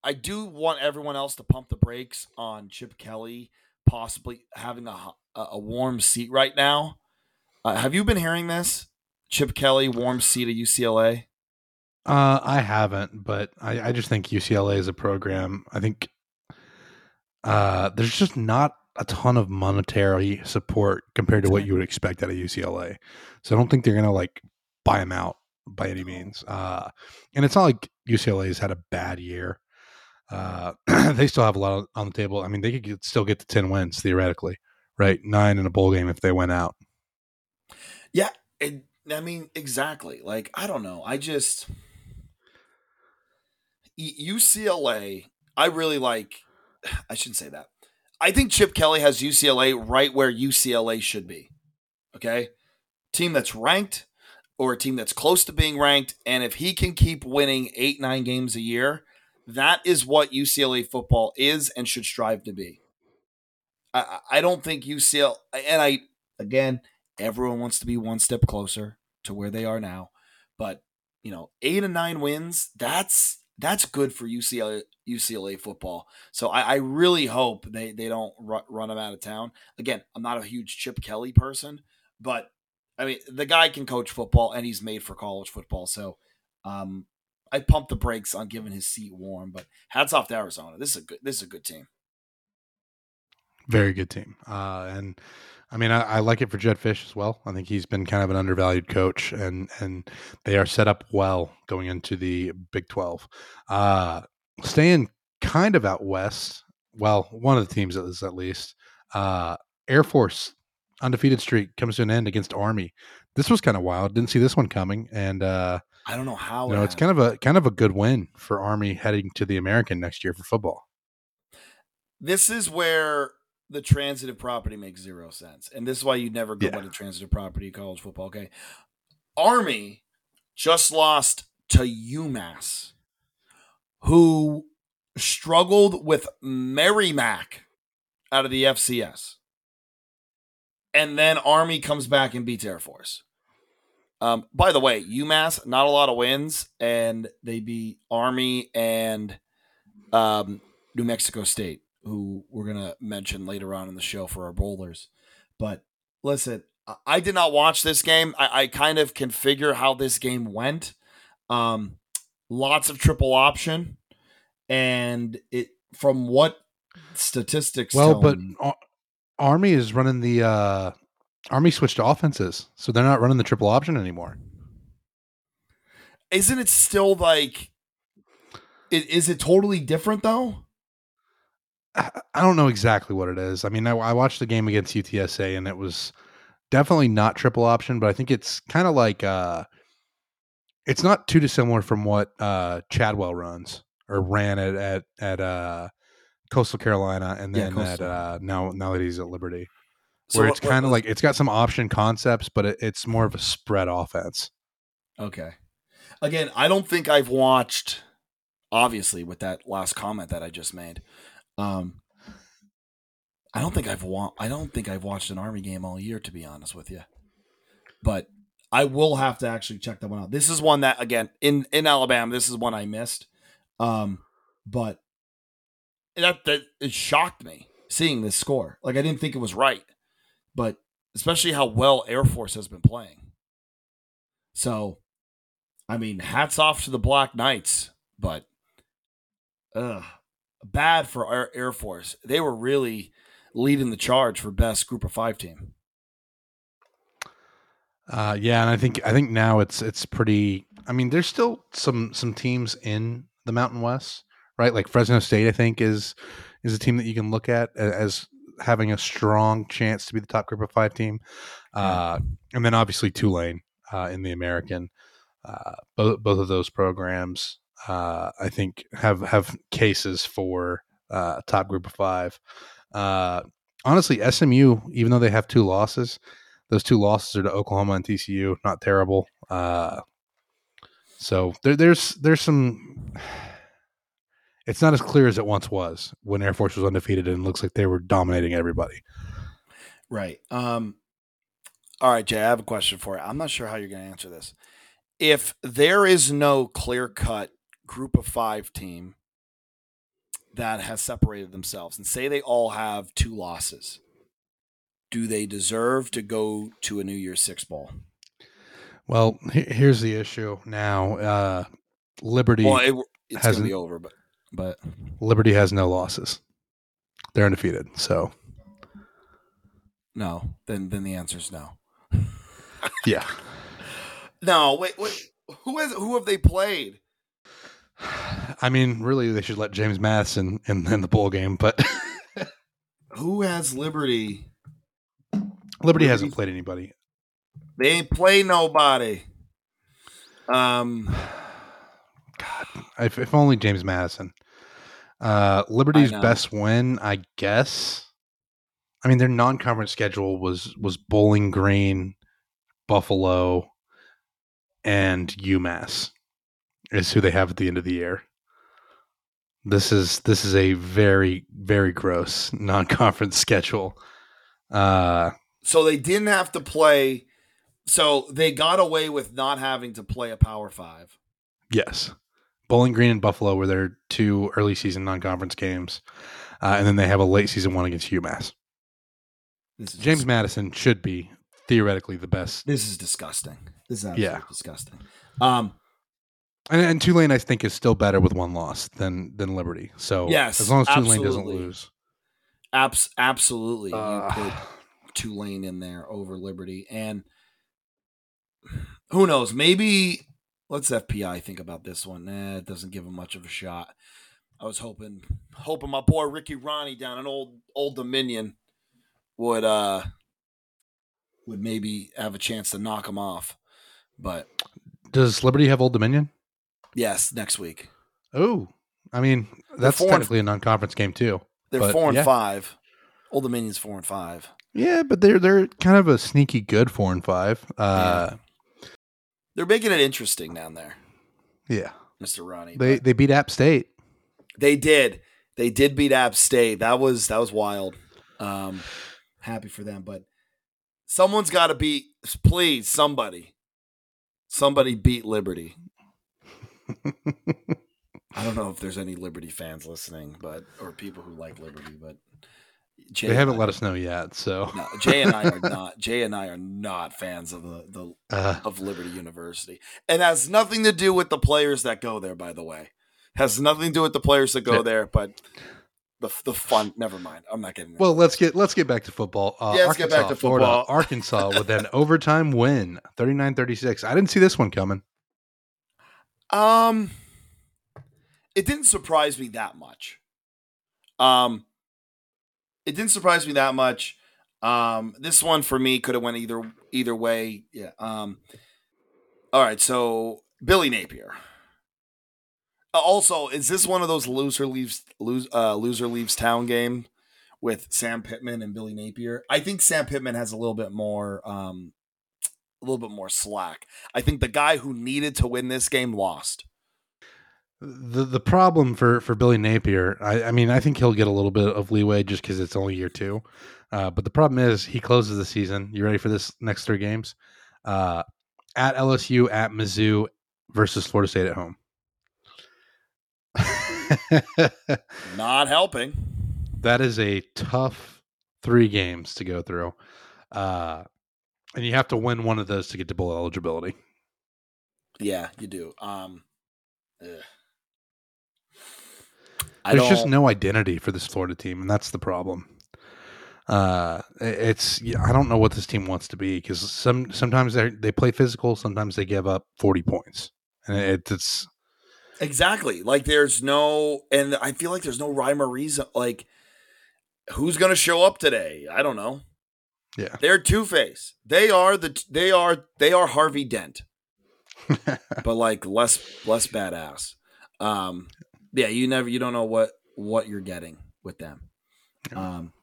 I do want everyone else to pump the brakes on Chip Kelly possibly having a a warm seat right now. Uh, have you been hearing this? Chip Kelly warm seat at UCLA. Uh, I haven't, but I, I just think UCLA is a program. I think uh, there's just not a ton of monetary support compared to what you would expect out of UCLA. So I don't think they're gonna like buy them out by any means. Uh, and it's not like UCLA has had a bad year. Uh, *clears throat* they still have a lot on the table. I mean, they could get, still get to ten wins theoretically, right? Nine in a bowl game if they went out. Yeah, it, I mean, exactly. Like I don't know. I just UCLA. I really like. *sighs* I shouldn't say that. I think Chip Kelly has UCLA right where UCLA should be. Okay, team that's ranked or a team that's close to being ranked, and if he can keep winning eight nine games a year, that is what UCLA football is and should strive to be. I, I don't think UCLA and I again everyone wants to be one step closer to where they are now, but you know eight and nine wins that's that's good for UCLA UCLA football. So I, I really hope they they don't ru- run them out of town. Again, I'm not a huge Chip Kelly person, but I mean the guy can coach football and he's made for college football. So um, I pumped the brakes on giving his seat warm. But hats off to Arizona. This is a good this is a good team. Very good team, uh, and I mean, I, I, like it for Jedd Fisch as well. I think he's been kind of an undervalued coach, and and they are set up well going into the Big Twelve. Uh, staying kind of out west. Well, one of the teams is at least. Uh, Air Force undefeated streak comes to an end against Army. This was kind of wild. Didn't see this one coming, and uh, I don't know how. You know, it's kind of a kind of a good win for Army heading to the American next year for football. This is where the transitive property makes zero sense. And this is why you never go yeah. by the transitive property college football. Okay. Army just lost to UMass, who struggled with Merrimack out of the FCS. And then Army comes back and beats Air Force. Um, by the way, UMass, not a lot of wins, and they beat Army and um, New Mexico State who we're going to mention later on in the show for our bowlers. But listen, I did not watch this game. I, I kind of can figure how this game went. Um, lots of triple option, and it from what statistics? Well, but me, Army is running the uh, Army switched to offenses, so they're not running the triple option anymore. Isn't it still like? Is it totally different though? I don't know exactly what it is. I mean, I, I, watched the game against UTSA and it was definitely not triple option, but I think it's kind of like uh, it's not too dissimilar from what uh, Chadwell runs or ran at at, at uh, Coastal Carolina and then yeah, at uh, now now that he's at Liberty, so where it's kind of like it's got some option concepts, but it, it's more of a spread offense. Okay. Again, I don't think I've watched obviously with that last comment that I just made. Um, I don't think I've wa- I don't think I've watched an Army game all year, to be honest with you. But I will have to actually check that one out. This is one that again in in Alabama. This is one I missed. Um, but that that it shocked me seeing this score. Like I didn't think it was right, but especially how well Air Force has been playing. So, I mean, hats off to the Black Knights, but uh bad for our Air Force. They were really leading the charge for best group of five team. Uh, yeah, and I think I think now it's it's pretty. I mean, there's still some some teams in the Mountain West, right? Like Fresno State, I think is is a team that you can look at as having a strong chance to be the top group of five team. Uh, and then obviously Tulane uh, in the American. Uh, both both of those programs uh, I think have have cases for uh, top group of five. Uh, honestly, SMU, even though they have two losses, those two losses are to Oklahoma and TCU. Not terrible. Uh, so there, there's there's some. It's not as clear as it once was when Air Force was undefeated and looks like they were dominating everybody. Right. Um, All right, Jay, I have a question for you. I'm not sure how you're going to answer this. If there is no clear cut group of five team that has separated themselves, and say they all have two losses, do they deserve to go to a New Year's Six Bowl? Well, here's the issue now. Uh, Liberty well, it, it's going to be over, but but Liberty has no losses. They're undefeated. So no, then then the answer is no. *laughs* yeah. No, wait, wait. Who has who have they played? I mean, really, they should let James Madison in, in the bowl game, but *laughs* who has Liberty? Liberty, Liberty hasn't played anybody. They ain't play nobody. Um, *sighs* God, if, if only James Madison. Uh, Liberty's best win, I guess. I mean, their non-conference schedule was was Bowling Green, Buffalo, and UMass is who they have at the end of the year. This is this is a very very gross *laughs* non-conference schedule. Uh, so they didn't have to play. So they got away with not having to play a Power Five. Yes, Bowling Green and Buffalo were their two early season non-conference games, uh, and then they have a late season one against UMass. James Madison should be theoretically the best. This is disgusting. This is absolutely yeah. disgusting. Um, and, and, Tulane, I think, is still better with one loss than than Liberty. So yes, as long as Tulane absolutely. doesn't lose, Abs- absolutely, uh, you put Tulane in there over Liberty, and who knows? Maybe let's FPI think about this one. Nah, it doesn't give him much of a shot. I was hoping, hoping my boy Ricky Rahne down in old Old Dominion would uh would maybe have a chance to knock him off. But does Liberty have Old Dominion? Yes, next week. Oh, I mean that's technically and, a non-conference game too. They're four and yeah. five. Old Dominion's four and five. Yeah, but they're they're kind of a sneaky good four and five. Uh, yeah. They're making it interesting down there. Yeah, Mr. Rahne. They they beat App State. They did. They did beat App State. That was that was wild. Um, happy for them, but someone's got to beat. Please, somebody, somebody beat Liberty. *laughs* I don't know if there's any Liberty fans listening, but or people who like Liberty, but Jay they haven't I, let us know yet. So no, Jay and I are not. Jay and I are not fans of the the uh, of Liberty University, and has nothing to do with the players that go there. By the way, has nothing to do with the players that go yeah. there, but the the fun. Never mind. I'm not getting. Well, let's get let's get back to football. Uh, yeah, let's Arkansas, get back to football. Florida, Arkansas *laughs* with an overtime win, 39-36. I didn't see this one coming. Um, it didn't surprise me that much. Um, it didn't surprise me that much. Um, this one for me could have went either either way. Yeah. Um, all right. So Billy Napier. Uh, also, is this one of those loser leaves lose uh, loser leaves town game with Sam Pittman and Billy Napier? I think Sam Pittman has a little bit more um, a little bit more slack. I think the guy who needed to win this game lost. The the problem for for Billy Napier, I, I mean, I think he'll get a little bit of leeway just because it's only year two. Uh, but the problem is he closes the season. You ready for this next three games? Uh, at LSU, at Mizzou, versus Florida State at home. *laughs* Not helping. That is a tough three games to go through. Uh, and you have to win one of those to get to bowl eligibility. Yeah, you do. Um, There's just no identity for this Florida team, and that's the problem. Uh, it's I don't know what this team wants to be because some sometimes they they play physical, sometimes they give up forty points, and it, it's exactly like there's no, and I feel like there's no rhyme or reason. Like, who's going to show up today? I don't know. Yeah. They're Two Face. They are the they are they are Harvey Dent. *laughs* but like less less badass. Um yeah, you never you don't know what what you're getting with them. Um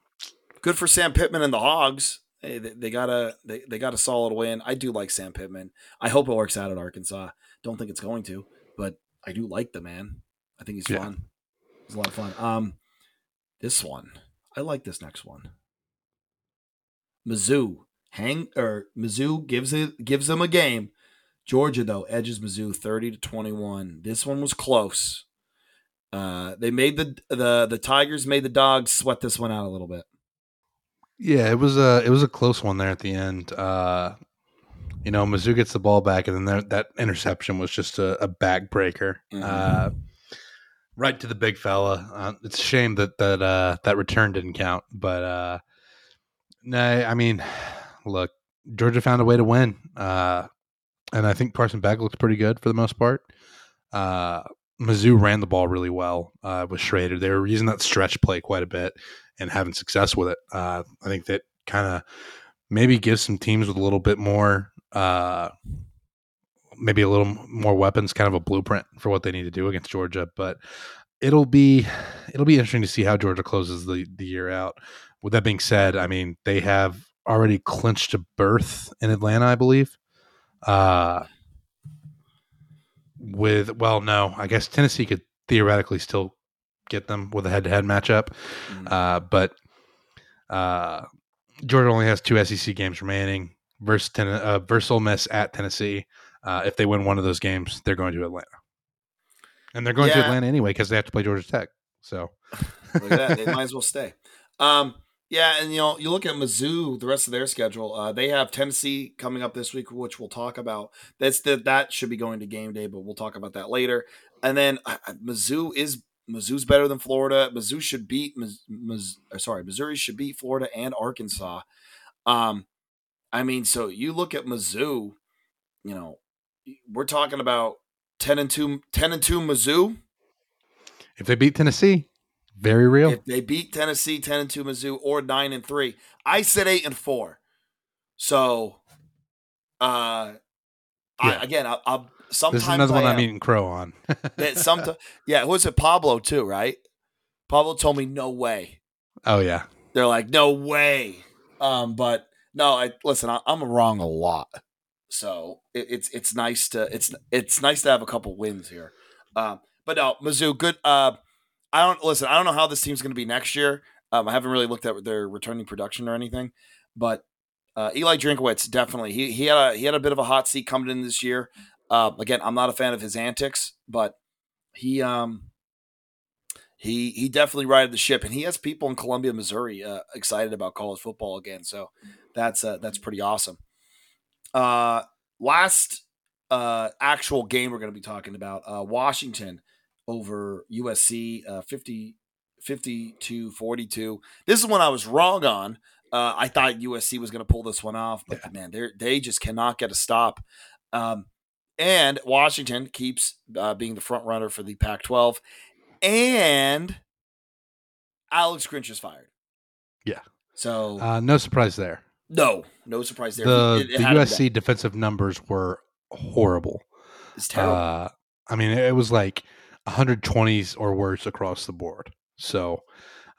good for Sam Pittman and the Hogs. Hey, they, they got a they, they got a solid win. I do like Sam Pittman. I hope it works out at Arkansas. Don't think it's going to, but I do like the man. I think he's yeah. fun. It's a lot of fun. Um this one. I like this next one. Mizzou hang or Mizzou gives it gives them a game. Georgia though edges Mizzou 30 to 21. This one was close. Uh, they made the the the Tigers made the dogs sweat this one out a little bit. Yeah, it was a it was a close one there at the end. Uh, you know, Mizzou gets the ball back, and then there, that interception was just a, a backbreaker, Mhm. uh, right to the big fella. Uh, it's a shame that that uh, that return didn't count, but uh, no, I mean, look, Georgia found a way to win, uh, and I think Carson Beck looked pretty good for the most part. Uh, Mizzou ran the ball really well uh, with Schrader. They were using that stretch play quite a bit and having success with it. Uh, I think that kind of maybe gives some teams with a little bit more, uh, maybe a little more weapons, kind of a blueprint for what they need to do against Georgia. But it'll be it'll be interesting to see how Georgia closes the the year out. With that being said, I mean they have already clinched a berth in Atlanta, I believe. Uh, with well, no, I guess Tennessee could theoretically still get them with a head-to-head matchup, Mm. uh, but uh, Georgia only has two SEC games remaining versus ten, uh, versus Ole Miss at Tennessee. Uh, if they win one of those games, they're going to Atlanta, and they're going to Atlanta anyway because they have to play Georgia Tech. So Look at that. They *laughs* might as well stay. Um, yeah, and you know, you look at Mizzou, the rest of their schedule. Uh, they have Tennessee coming up this week, which we'll talk about. That's the that should be going to game day, but we'll talk about that later. And then uh, Mizzou is Mizzou's better than Florida. Mizzou should beat Miz, Miz, uh, sorry, Missouri should beat Florida and Arkansas. Um, I mean, so you look at Mizzou, you know, we're talking about ten and two, 10 and two Mizzou. if they beat Tennessee, very real. If they beat Tennessee 10 and 2 Mizzou or 9 and 3, I said 8 and 4. So uh Yeah. I, again, I, I'll sometimes this is another one I I'm am. eating crow on. *laughs* That sometimes yeah, who was it Pablo too, right? Pablo told me no way. oh yeah, They're like no way. Um but no, I listen, I, I'm wrong a lot. So it, it's it's nice to it's it's nice to have a couple wins here. Um but no, Mizzou, good uh I don't listen. I don't know how this team's going to be next year. Um, I haven't really looked at their returning production or anything, but uh, Eli Drinkwitz definitely he he had a he had a bit of a hot seat coming in this year. Uh, again, I'm not a fan of his antics, but he um he he definitely righted the ship, and he has people in Columbia, Missouri, uh, excited about college football again. So that's uh, that's pretty awesome. Uh, last uh, actual game we're going to be talking about uh, Washington over USC, uh, 50, 50 to 42. This is one I was wrong on. Uh, I thought USC was going to pull this one off, but man, they they just cannot get a stop. Um, and Washington keeps uh, being the front runner for the Pac-12, and Alex Grinch is fired. Yeah. So uh, no surprise there. no, no surprise there. The It- it the had to be done. USC defensive numbers were horrible. It's terrible. Uh, I mean, it was like 120s or worse across the board. So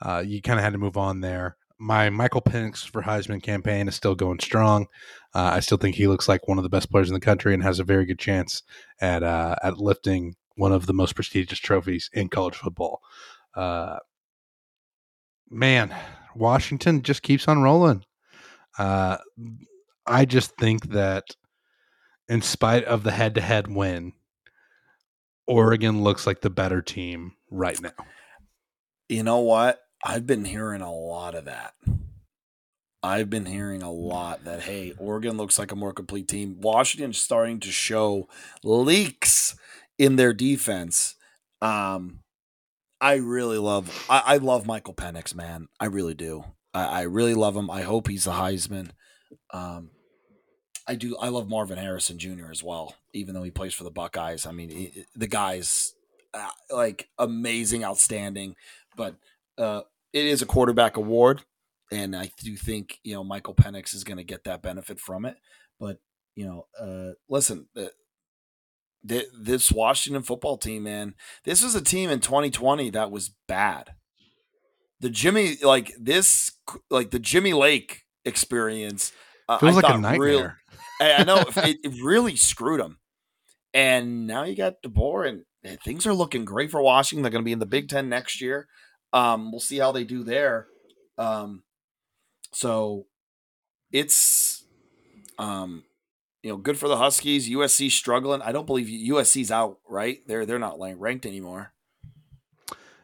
uh, you kind of had to move on there. My Michael Penix for Heisman campaign is still going strong. Uh, I still think he looks like one of the best players in the country and has a very good chance at uh, at lifting one of the most prestigious trophies in college football. Uh, man, Washington just keeps on rolling. Uh, I just think that in spite of the head to head win, Oregon looks like the better team right now. You know what? I've been hearing a lot of that. I've been hearing a lot that hey, Oregon looks like a more complete team. Washington's starting to show leaks in their defense. Um, I really love I, I love Michael Penix, man. I really do. I, I really love him. I hope he's the Heisman. Um, I do. I love Marvin Harrison Jr. as well, even though he plays for the Buckeyes. I mean, he, the guy's uh, like amazing, outstanding. But uh, it is a quarterback award, and I do think you know Michael Penix is going to get that benefit from it. But you know, uh, listen, the, the, this Washington football team, man, this was a team in 2020 that was bad. The Jimmy, like this, like the Jimmy Lake experience, uh, Feels I like a nightmare. real- I know it, it really screwed them. And now you got DeBoer, and eh, things are looking great for Washington. They're going to be in the Big Ten next year. Um, we'll see how they do there. Um, so it's Um, you know, good for the Huskies. USC struggling. I don't believe USC's out. Right? They're they're not ranked anymore.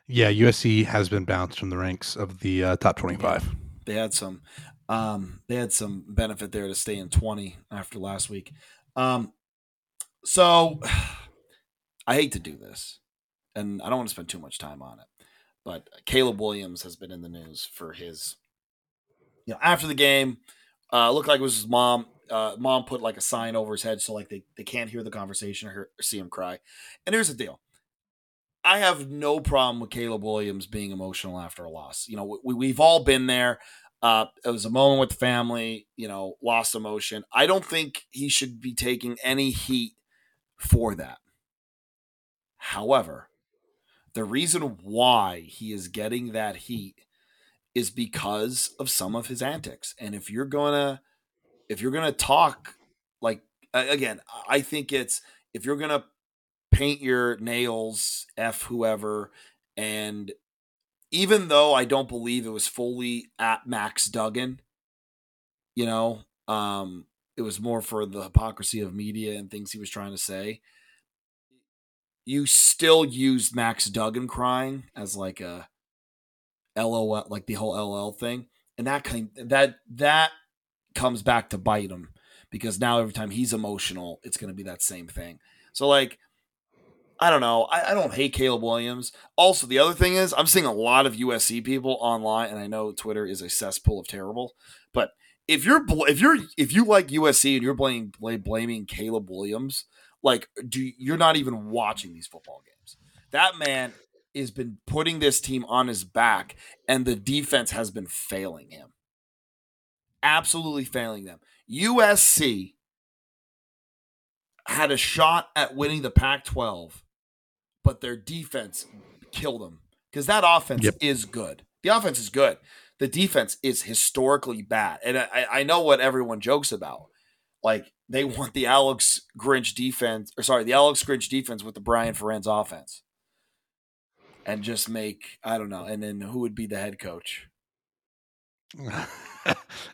Yeah, USC has been bounced from the ranks of the uh, top twenty-five. Yeah, they had some, um, they had some benefit there to stay in twenty after last week. Um, so *sighs* I hate to do this, and I don't want to spend too much time on it, but Caleb Williams has been in the news for his, you know, after the game, uh, looked like it was his mom. Uh, mom put like a sign over his head so like they, they can't hear the conversation or, hear, or see him cry. And here's the deal. I have no problem with Caleb Williams being emotional after a loss. You know, we, we've all been there. Uh, it was a moment with the family, you know, lost emotion. I don't think he should be taking any heat for that. However, the reason why he is getting that heat is because of some of his antics. And if you're to if you're to talk like again, I think it's if you're to paint your nails f whoever and even though I don't believe it was fully at Max Duggan, you know, um it was more for the hypocrisy of media and things he was trying to say you still used Max Duggan crying as like a LOL, like the whole LL thing, and that kind that that comes back to bite him because now every time he's emotional, it's going to be that same thing. So like. I don't know. I, I, don't hate Caleb Williams. Also, the other thing is, I'm seeing a lot of USC people online, and I know Twitter is a cesspool of terrible. But if you're if you're if you like USC and you're blaming blaming Caleb Williams like do you're not even watching these football games. That man has been putting this team on his back and the defense has been failing him. Absolutely failing them. USC had a shot at winning the Pac 12, but their defense killed them because that offense yep. is good. The offense is good. The defense is historically bad. And I, I know what everyone jokes about. Like they want the Alex Grinch defense, or sorry, the Alex Grinch defense with the Brian Ferentz offense, and just make I don't know. And then who would be the head coach? *laughs* uh,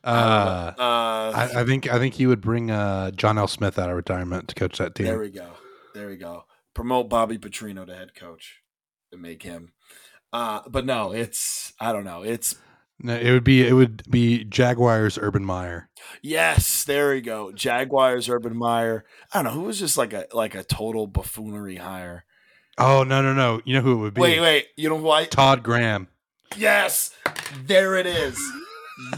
uh, I, I, think I think he would bring uh, John L. Smith out of retirement to coach that team. There we go. There we go. Promote Bobby Petrino to head coach to make him. Uh, but no, it's I don't know. It's no, it would be it would be Jaguars Urban Meyer. Yes, there we go. Jaguars Urban Meyer. I don't know who was just like a like a total buffoonery hire. Oh no no no! You know who it would be? Wait wait. You know why? Todd Graham. Yes, there it is.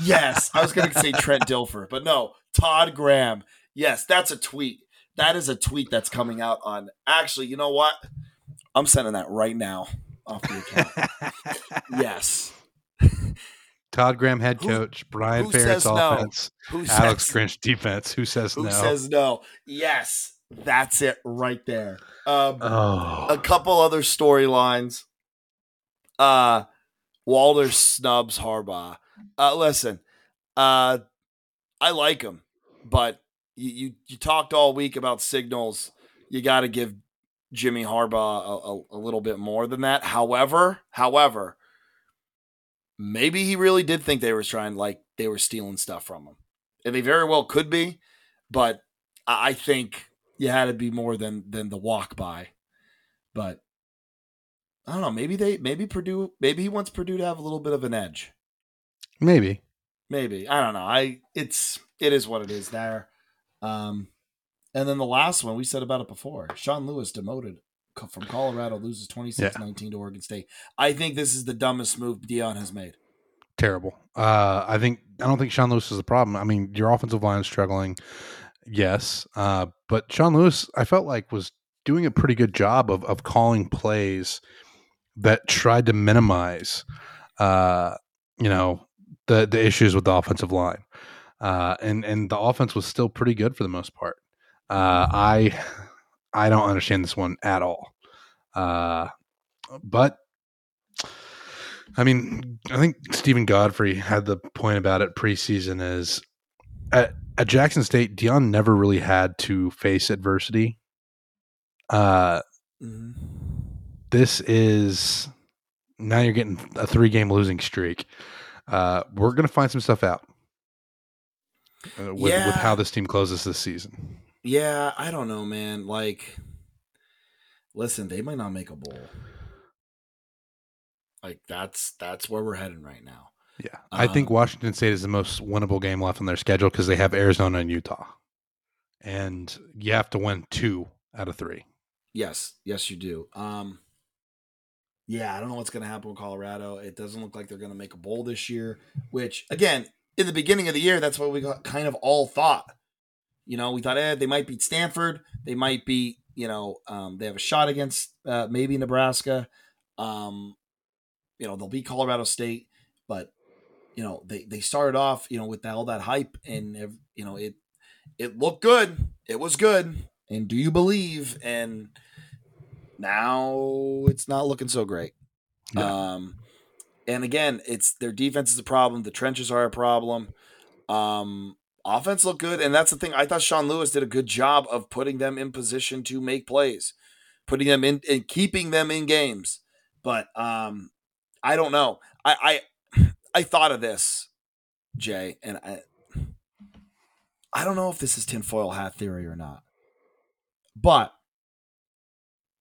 yes, I was going to say Trent Dilfer, but no, Todd Graham. Yes, that's a tweet. That is a tweet that's coming out on. Actually, you know what? I'm sending that right now off the account. *laughs* yes. Todd Graham head coach, who, Brian who Ferentz offense, no? Alex says, Grinch defense. Who says who no? Who says no? Yes, that's it right there. Um, oh. A couple other storylines. Uh, Walter snubs Harbaugh. Uh, listen, uh, I like him, but you, you, you talked all week about signals. You got to give Jimmy Harbaugh a, a, a little bit more than that. However, however, maybe he really did think they were trying like they were stealing stuff from him. And they very well could be, but I think you had to be more than than the walk by. But I don't know. Maybe they maybe Purdue maybe he wants Purdue to have a little bit of an edge. Maybe. Maybe. I don't know. I it's it is what it is there. Um and then the last one we said about it before. Sean Lewis demoted from Colorado loses 26-19 yeah. to Oregon State. I think this is the dumbest move Deion has made. Terrible. Uh, I think I don't think Sean Lewis is the problem. I mean, your offensive line is struggling, yes, uh, but Sean Lewis, I felt like was doing a pretty good job of of calling plays that tried to minimize, uh, you know, the the issues with the offensive line, uh, and and the offense was still pretty good for the most part. Uh, I *sighs* I don't understand this one at all. Uh, but I mean, I think Stephen Godfrey had the point about it preseason is at, at Jackson State, Deion never really had to face adversity. Uh, mm-hmm. This is now you're getting a three game losing streak. Uh, we're going to find some stuff out. Uh, with with how this team closes this season. Yeah, I don't know, man. Like, listen, they might not make a bowl. Like that's that's where we're heading right now. Yeah, I think Um, Washington State is the most winnable game left on their schedule because they have Arizona and Utah, and you have to win two out of three. Yes, yes, you do. Um, yeah, I don't know what's going to happen with Colorado. It doesn't look like they're going to make a bowl this year. Which, again, in the beginning of the year, that's what we got, kind of all thought. You know, we thought, eh, they might beat Stanford. They might beat, you know, um, they have a shot against uh, maybe Nebraska. Um, you know, they'll beat Colorado State, but you know, they they started off, you know, with all that hype, and you know, it it looked good. It was good. And do you believe? And now it's not looking so great. Yeah. Um, and again, it's their defense is a problem. The trenches are a problem. Um, offense looked good, and that's the thing. I thought Sean Lewis did a good job of putting them in position to make plays, putting them in and keeping them in games. But um, I don't know. I I, I thought of this, Jay, and I I don't know if this is tinfoil hat theory or not. But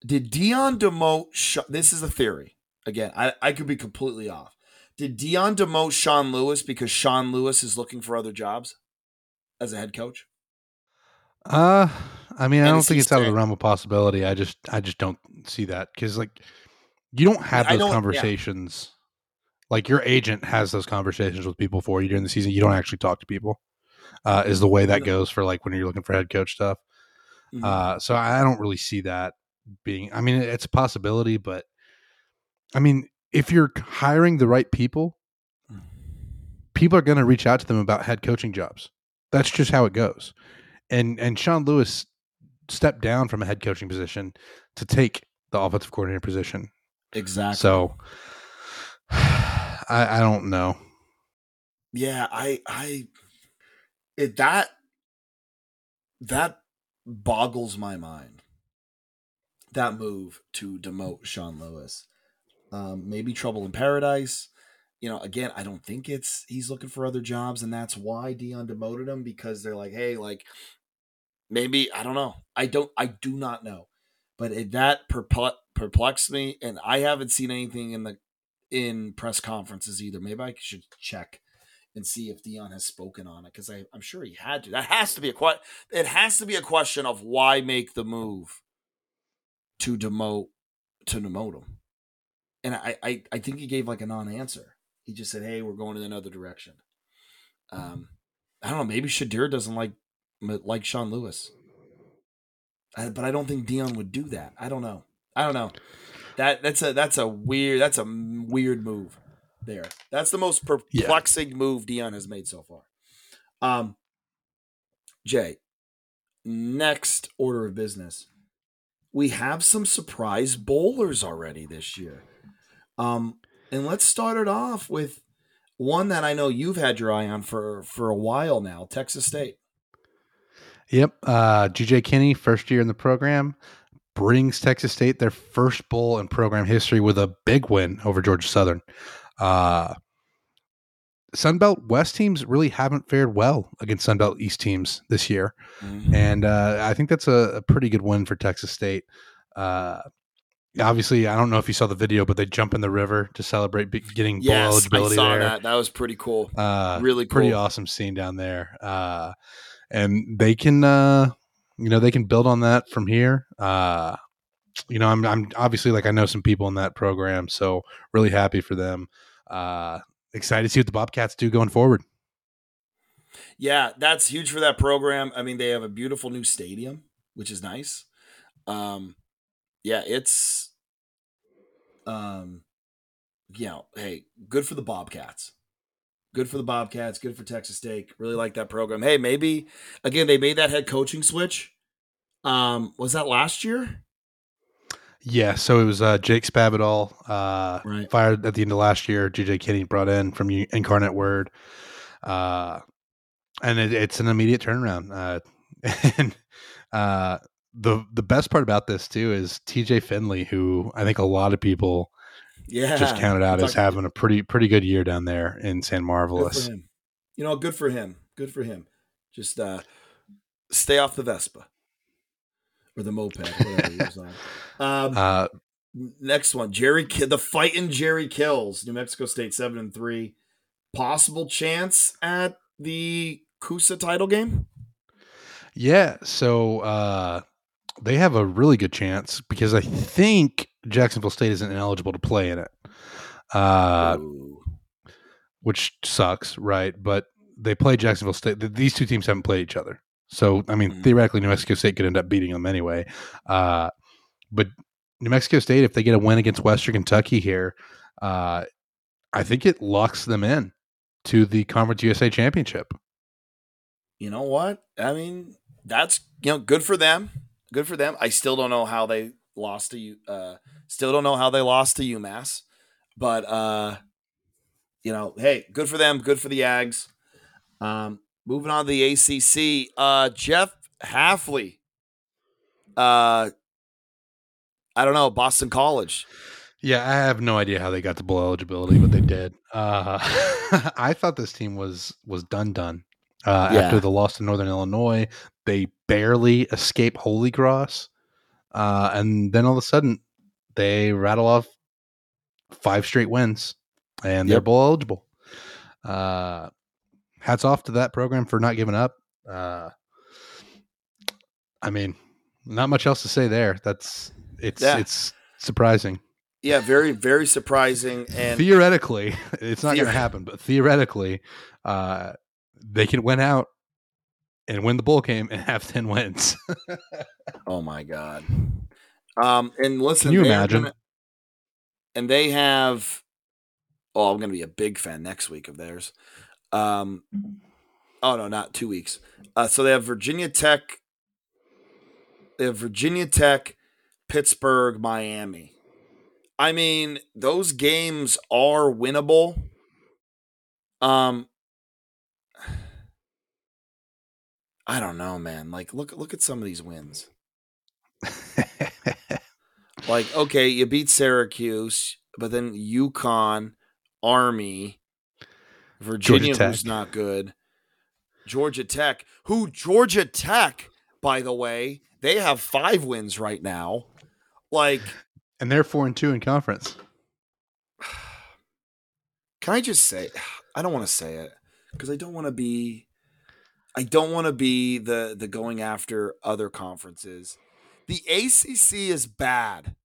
did Deion demote? This is a theory. Again, I, I could be completely off. Did Deion demote Sean Lewis because Sean Lewis is looking for other jobs as a head coach? Uh, I mean, I don't think he it's out of the realm of possibility. I just, I just don't see that because, like, you don't have those know- yeah. conversations. Like, your agent has those conversations with people for you during the season. You don't actually talk to people. Uh, is the way that goes for like when you're looking for head coach stuff. Mhm. Uh, so I don't really see that being. I mean, it's a possibility, but I mean, if you're hiring the right people, hmm. people are going to reach out to them about head coaching jobs. That's just how it goes. And and Sean Lewis stepped down from a head coaching position to take the offensive coordinator position. exactly. So *sighs* I, I don't know. yeah, I I it that that boggles my mind. That move to demote Sean Lewis. Um, maybe trouble in paradise. You know, again, I don't think it's he's looking for other jobs, and that's why Deion demoted him because they're like, hey, like maybe I don't know. I don't. I do not know. But it, that perple- perplexed me, and I haven't seen anything in the in press conferences either. Maybe I should check and see if Deion has spoken on it because I'm sure he had to. That has to be a It has to be a question of why make the move to demote to demote him. And I, I, I think he gave like a non-answer. He just said, "Hey, we're going in another direction." Um, I don't know. Maybe Shedeur doesn't like like Sean Lewis, I, but I don't think Deion would do that. I don't know. I don't know. That that's a that's a weird that's a weird move there. That's the most perplexing move Deion has made so far. Um, Jay, next order of business, we have some surprise bowlers already this year. Um, and let's start it off with one that I know you've had your eye on for for a while now, Texas State. Yep. Uh, GJ Kinne, first year in the program, brings Texas State their first bowl in program history with a big win over Georgia Southern. Uh, Sunbelt West teams really haven't fared well against Sunbelt East teams this year. And uh, I think that's a, a pretty good win for Texas State. Uh, obviously, I don't know if you saw the video, but they jump in the river to celebrate be- getting bowl yes, I saw there. that. That was pretty cool. Uh, Really pretty awesome scene down there. Uh, and they can, uh, you know, they can build on that from here. Uh, you know, I'm, I'm obviously like I know some people in that program, so really happy for them. Uh, excited to see what the Bobcats do going forward. Yeah, that's huge for that program. I mean, they have a beautiful new stadium, which is nice. Um, yeah, it's, um, you know, hey, good for the Bobcats. Good for the Bobcats. Good for Texas State. Really like that program. Hey, maybe again they made that head coaching switch. Um, was that last year? Yeah, so it was uh, Jake Spavital, uh, Right. fired at the end of last year. GJ Kinne brought in from Incarnate Word, uh, and it, it's an immediate turnaround. Uh, *laughs* and uh, the the best part about this too is TJ Finley, who I think a lot of people Yeah, just counted out as having a pretty pretty good year down there in San Marvelous. You know, good for him. Good for him. Just uh, stay off the Vespa or the moped, whatever he was on. *laughs* Um, Uh, next one, Jerry, the fighting Jerry Kills New Mexico State seven and three. Possible chance at the Kusa title game. yeah, so uh, they have a really good chance because I think Jacksonville State isn't eligible to play in it, uh, which sucks, right? But they play Jacksonville State. These two teams haven't played each other, so I mean, Mhm. theoretically, New Mexico State could end up beating them anyway. Uh, but New Mexico State, if they get a win against Western Kentucky here, uh, I think it locks them in to the Conference USA Championship. you know what? I mean, that's you know good for them. Good for them. I still don't know how they lost to you. Uh, still don't know how they lost to UMass, but uh, you know, hey, good for them. Good for the Ags. Um, moving on to the ACC. Uh, Jeff Hafley. Uh, I don't know Boston College. Yeah, I have no idea how they got the bowl eligibility, but they did. Uh, *laughs* I thought this team was was done done. Uh, Yeah. After the loss to Northern Illinois, they barely escape Holy Cross, uh, and then all of a sudden they rattle off five straight wins, and they're Yep. bowl eligible. Uh, hats off to that program for not giving up. Uh, I mean, not much else to say there. That's it's Yeah. it's surprising. Yeah, very very surprising and theoretically, *laughs* it's not going to happen, but theoretically, uh, they can win out and win the bowl game and *laughs* have 10 wins. *laughs* Oh my god. Um, and listen, Can you imagine? gonna- and they have. Oh, I'm going to be a big fan next week of theirs. Um, oh no, not two weeks. Uh, so they have Virginia Tech. They have Virginia Tech, Pittsburgh, Miami. I mean, those games are winnable. Um, I don't know, man. Like, look look at some of these wins. *laughs* Like, okay, you beat Syracuse, but then UConn, Army, Virginia, who's not good, Georgia Tech, who Georgia Tech, by the way, they have five wins right now. Like, and they're 4 and 2 in conference. *sighs* can I just say, *sighs* I don't want to say it because I don't want to be, I don't want to be the the going after other conferences. The ACC is bad.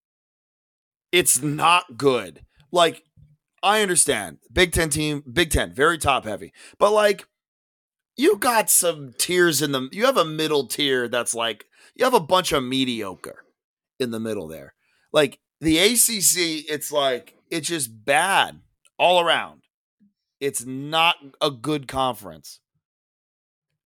It's not good. Like, I understand Big Ten team, Big Ten, very top heavy, but like, you got some tiers in the. You have a middle tier that's like you have a bunch of mediocre in the middle there. Like the ACC, it's like it's just bad all around. It's not a good conference.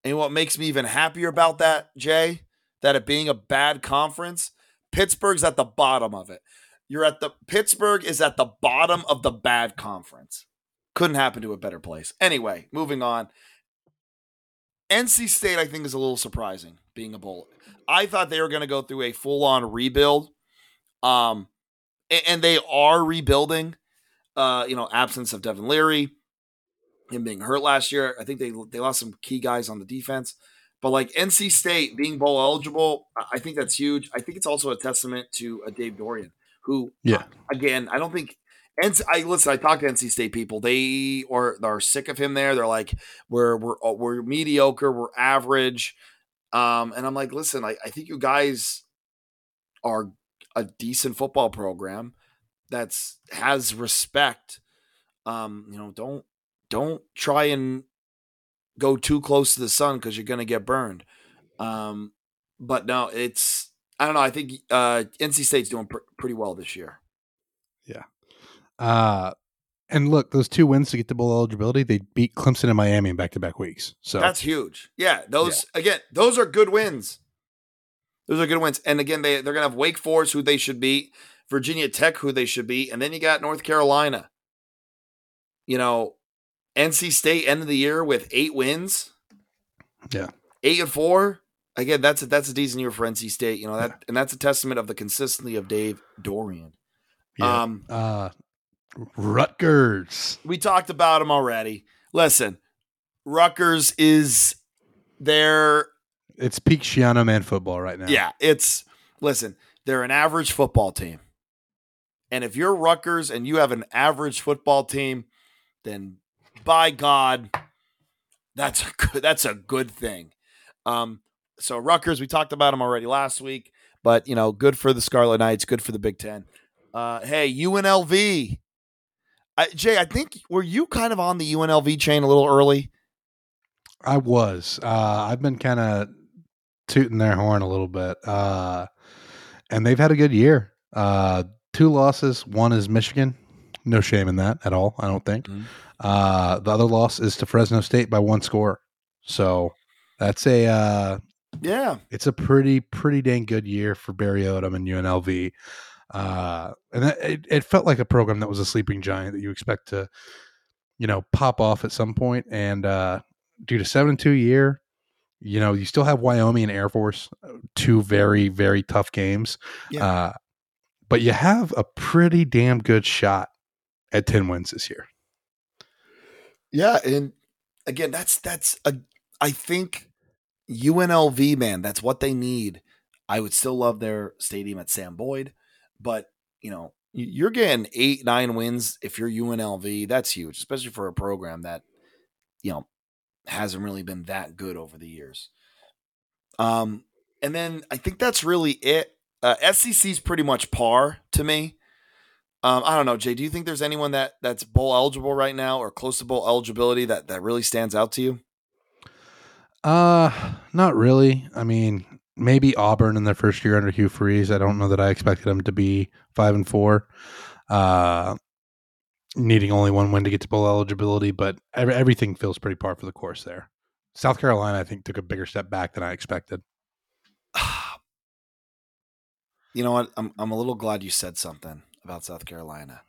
And what makes me even happier about that, Jay, that it being a bad conference, Pittsburgh's at the bottom of it. You're at the Pittsburgh is at the bottom of the bad conference. Couldn't happen to a better place. Anyway, moving on. NC State, I think, is a little surprising being a bowl. I thought they were going to go through a full on rebuild. Um, a- and they are rebuilding. Uh, you know, absence of Devin Leary, him being hurt last year. I think they they lost some key guys on the defense. But like NC State being bowl eligible, I- think that's huge. I think it's also a testament to a Dave Doeren, who, Yeah. again, I don't think. And I listen. I talk to NC State people. They or are sick of him. There, they're like, we're we're uh, we're mediocre. We're average. Um, and I'm like, listen. I, I think you guys are a decent football program that's has respect. Um, you know, don't don't try and go too close to the sun because you're going to get burned. Um, but no, it's I don't know. I think uh, NC State's doing pr- pretty well this year. Yeah. Uh, and look, those two wins to get to bowl eligibility, they beat Clemson and Miami in back to back weeks. So That's huge. Yeah, those again, those are good wins. Those are good wins. And again, they they're gonna have Wake Forest, who they should beat, Virginia Tech, who they should beat, and then you got North Carolina. You know, NC State end of the year with eight wins. Yeah. eight and four. Again, that's a, that's a decent year for NC State. You know that, and that's a testament of the consistency of Dave Doeren. Yeah. Um, uh, Rutgers. we talked about him already. Listen, Rutgers is they're It's peak Schiano man football right now. yeah, it's listen, they're an average football team. And if you're Rutgers and you have an average football team, then by God, that's a good, that's a good thing. Um, so Rutgers, we talked about them already last week, but you know, good for the Scarlet Knights, good for the Big Ten. Uh, hey, UNLV. I, Jay, I think were you kind of on the UNLV chain a little early? I was. Uh, I've been kind of tooting their horn a little bit, uh, and they've had a good year. Uh, two losses. One is Michigan. No shame in that at all. I don't think. Mhm. Uh, the other loss is to Fresno State by one score. So that's a uh, Yeah, it's a pretty pretty dang good year for Barry Odom and UNLV. Uh, and that, it, it felt like a program that was a sleeping giant that you expect to, you know, pop off at some point. And uh, due to seven and two year, you know, you still have Wyoming and Air Force, uh, two very very tough games. Yeah. Uh, but you have a pretty damn good shot at ten wins this year. Yeah, and again, that's that's a I think UNLV man, that's what they need. I would still love their stadium at Sam Boyd, but you know, you're getting eight, nine wins if you're UNLV. That's huge, especially for a program that you know hasn't really been that good over the years. Um, and then I think that's really it. Uh, SEC's pretty much par to me. Um, I don't know, Jay. Do you think there's anyone that that's bowl eligible right now or close to bowl eligibility that that really stands out to you? Uh, not really. I mean, maybe Auburn in their first year under Hugh Freeze. I don't know that I expected them to be five and four, uh, needing only one win to get to bowl eligibility. But every, everything feels pretty par for the course there. South Carolina, I think, took a bigger step back than I expected. *sighs* You know what? I'm I'm a little glad you said something about South Carolina.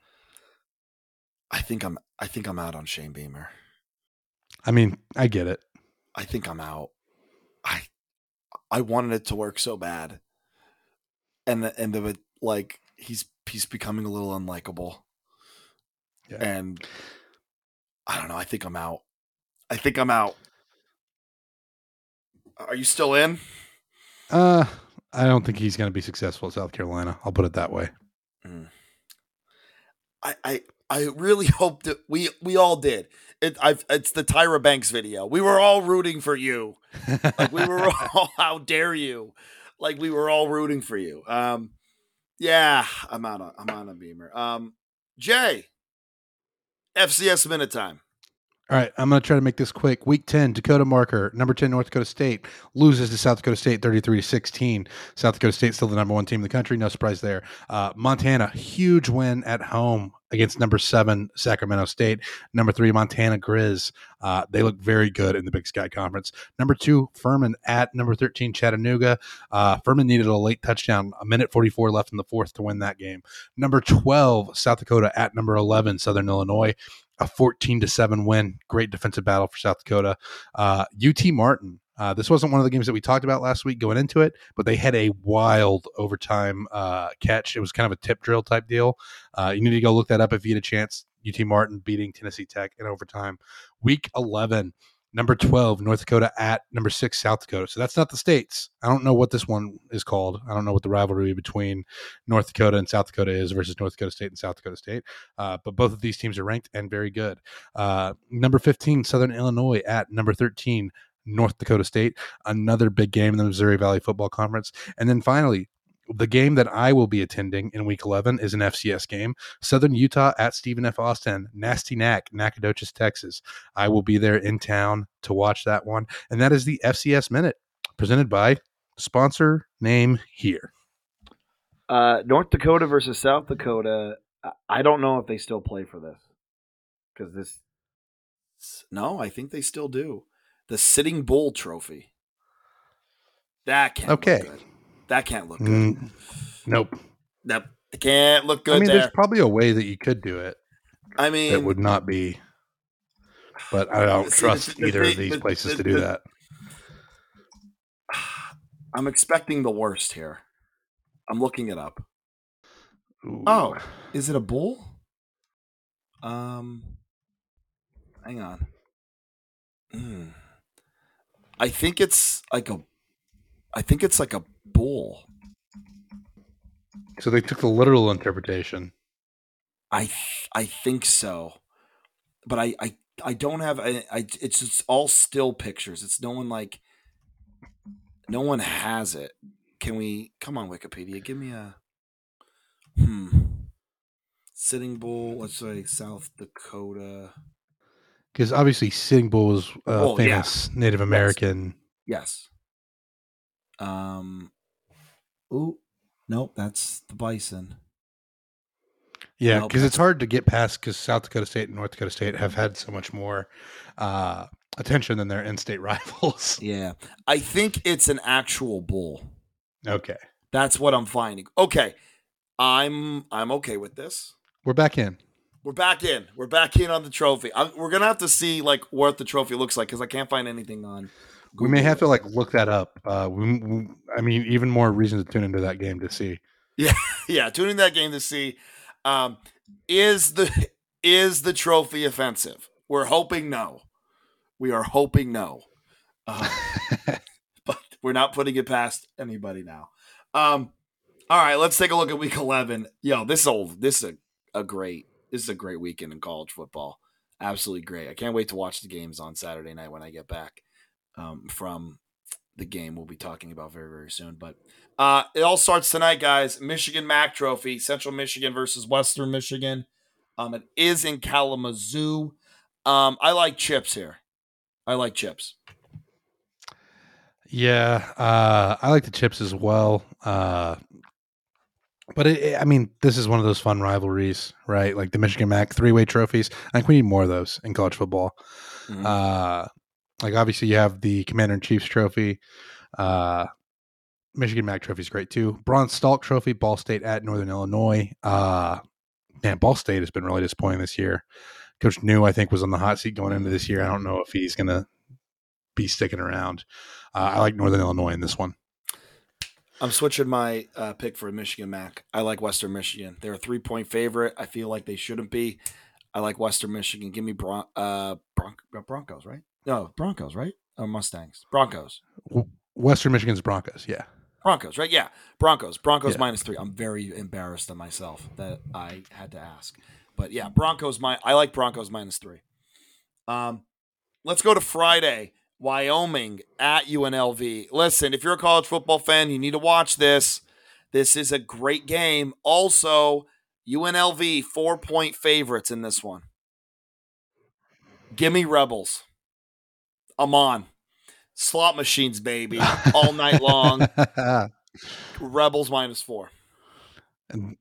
I think I'm I think I'm out on Shane Beamer. I mean, I get it. I think I'm out. I I wanted it to work so bad, and the, and the like he's he's becoming a little unlikable, Yeah. and I don't know. I think I'm out. I think I'm out. Are you still in? Uh, I don't think he's going to be successful at South Carolina. I'll put it that way. I I, I really *laughs* hope that we we all did. It I've it's the Tyra Banks video. We were all rooting for you. Like we were *laughs* all *laughs* how dare you? Like we were all rooting for you. Um yeah, I'm on I'm on a beamer. Um Jay, FCS minute time. All right, I'm going to try to make this quick. Week 10, Dakota Marker, number 10, North Dakota State, loses to South Dakota State 33 to 16. South Dakota State still the number one team in the country. No surprise there. Uh, Montana, huge win at home against number seven, Sacramento State. Number three, Montana Grizz. Uh, they look very good in the Big Sky Conference. Number two, Furman at number 13, Chattanooga. Uh, Furman needed a late touchdown, a minute 44 left in the fourth to win that game. Number 12, South Dakota at number 11, Southern Illinois a 14 to 7 win. Great defensive battle for South Dakota. Uh, UT Martin. Uh, this wasn't one of the games that we talked about last week going into it, but they had a wild overtime uh, catch. It was kind of a tip drill type deal. Uh, you need to go look that up if you get a chance. UT Martin beating Tennessee Tech in overtime. Week 11, number 12, North Dakota at number six, South Dakota. So that's not the states. I don't know what this one is called. I don't know what the rivalry between North Dakota and South Dakota is versus North Dakota State and South Dakota State. Uh, but both of these teams are ranked and very good. Uh, number 15, Southern Illinois at number 13, North Dakota State. Another big game in the Missouri Valley Football Conference. And then finally, the game that I will be attending in week 11 is an FCS game. Southern Utah at Stephen F. Austin, Nasty Knack, Nacogdoches, Texas. I will be there in town to watch that one. And that is the FCS Minute presented by sponsor name here. Uh North Dakota versus South Dakota. I- I don't know if they still play for this. Cuz this No, I think they still do. The Sitting Bull trophy. That can't Okay. That can't look good. Mm, nope. That it can't look good I mean, there. there's probably a way that you could do it. I mean, It would not be, but I *sighs* don't See, trust the- the either of these the- places the- to do the- that. *sighs* I'm expecting the worst here. I'm looking it up. Ooh. Oh, is it a bull? Um, hang on. Hmm. I think it's like a, I think it's like a bull. So they took the literal interpretation. I th- I think so, but I I, I don't have I, I it's just all still pictures. It's no one like no one has it. Can we come on Wikipedia? Give me a hmm sitting bull. Let's say South Dakota. Because obviously Sitting Bull was a Oh, yeah. famous Native American. Yes. Um. Ooh, nope. That's the bison. Yeah, Nope, because it's hard to get past because South Dakota State and North Dakota State have had so much more uh, attention than their in-state *laughs* rivals. Yeah, I think it's an actual bull. okay, That's what I'm finding. Okay, I'm I'm okay with this. we're back in. We're back in. We're back in on the trophy. i we're gonna have to see like what the trophy looks like because I can't find anything on. We may Google. have to like look that up. Uh, we, we- I mean, even more reason to tune into that game to see. yeah, *laughs* yeah, tuning that game to see um, is the is the trophy offensive. We're hoping no. We are hoping no. Uh, *laughs* but we're not putting it past anybody now. Um, all right, let's take a look at week eleven. Yo, this is a, this is a, a great this is a great weekend in college football. Absolutely great. I can't wait to watch the games on Saturday night when I get back um, from the game we'll be talking about very very soon. But uh, it all starts tonight, guys. Michigan MAC Trophy, Central Michigan versus Western Michigan. Um, it is in Kalamazoo. Um, I like chips here. I like chips. Yeah, uh, I like the chips as well. Uh, but it, it- I mean, this is one of those fun rivalries, right? Like the Michigan Mac three-way trophies. I think we need more of those in college football. Mhm. Uh, like obviously you have the Commander in Chief's trophy. Uh, Michigan MAC trophy is great too. Bronze Stalk Trophy, Ball State at Northern Illinois. Uh, man, Ball State has been really disappointing this year. Coach Neu, I think, was on the hot seat going into this year. I don't know if he's going to be sticking around. Uh, I like Northern Illinois in this one. I'm switching my uh, pick for Michigan MAC. I like Western Michigan. They're a three point favorite. I feel like they shouldn't be. I like Western Michigan. Give me Bron- uh, Bron- Broncos, right? No, Broncos, right? Or Mustangs? Broncos. Western Michigan's Broncos, yeah. Broncos, right? Yeah, Broncos. Broncos Yeah. minus three. I'm very embarrassed of myself that I had to ask, but yeah, Broncos. My I like Broncos minus three. Um, let's go to Friday. Wyoming at UNLV. Listen, if you're a college football fan, you need to watch this. This is a great game. Also, UNLV four point favorites in this one. Give me Rebels. I'm on. Slot machines, baby, all night long. *laughs* Rebels minus four. and,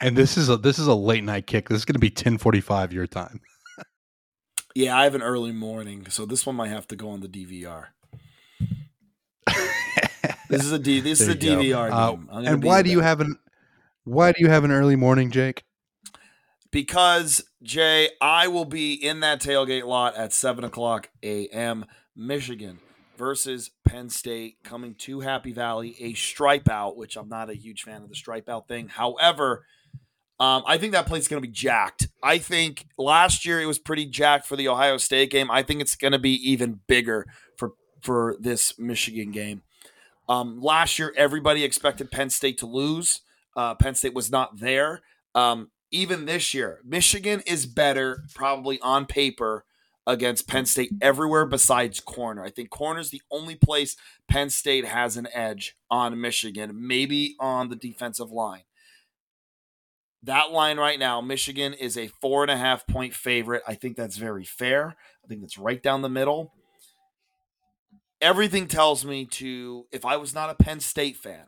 and this is a this is a late night kick. This is going to be ten forty five your time. *laughs* Yeah, I have an early morning, so this one might have to go on the DVR. This is a D. *laughs* This is a There. DVR Uh, game. I'm gonna and why do you have an why do you have an early morning, Jake? Because Jay, I will be in that tailgate lot at seven o'clock a.m. Michigan versus Penn State coming to Happy Valley, a stripe out, which I'm not a huge fan of the stripe out thing. However, um, I think that place is going to be jacked. I think last year it was pretty jacked for the Ohio State game. I think it's going to be even bigger for for this Michigan game. Um, last year, everybody expected Penn State to lose. Uh, Penn State was not there. Um, even this year, Michigan is better, probably on paper, against Penn State everywhere besides corner. I think corner is the only place Penn State has an edge on Michigan, maybe on the defensive line. That line right now, Michigan is a four and a half point favorite. I think that's very fair. I think that's right down the middle. Everything tells me to, if I was not a Penn State fan,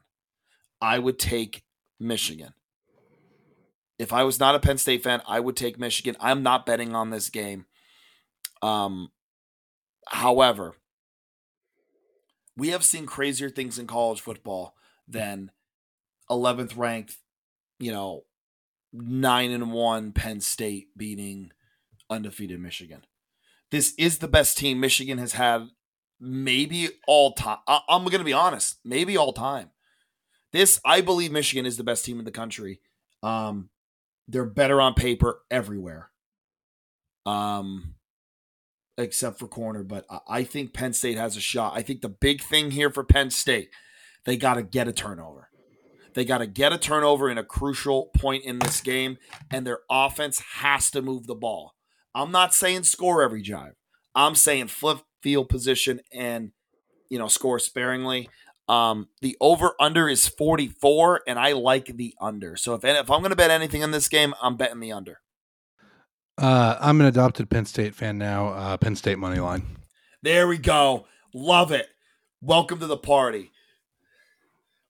I would take Michigan. If I was not a Penn State fan, I would take Michigan. I'm not betting on this game. Um, however, we have seen crazier things in college football than 11th ranked, you know, nine and one Penn State beating undefeated Michigan. This is the best team Michigan has had, maybe all time. I- I'm going to be honest, maybe all time. This, I believe, Michigan is the best team in the country. Um, they're better on paper everywhere. Um, except for corner. But I think Penn State has a shot. I think the big thing here for Penn State, they got to get a turnover. They got to get a turnover in a crucial point in this game, and their offense has to move the ball. I'm not saying score every drive. I'm saying flip field position and you know score sparingly. Um, the over under is 44, and I like the under. So if if I'm going to bet anything in this game, I'm betting the under. Uh, I'm an adopted Penn State fan now. Uh, Penn State money line. There we go. Love it. Welcome to the party.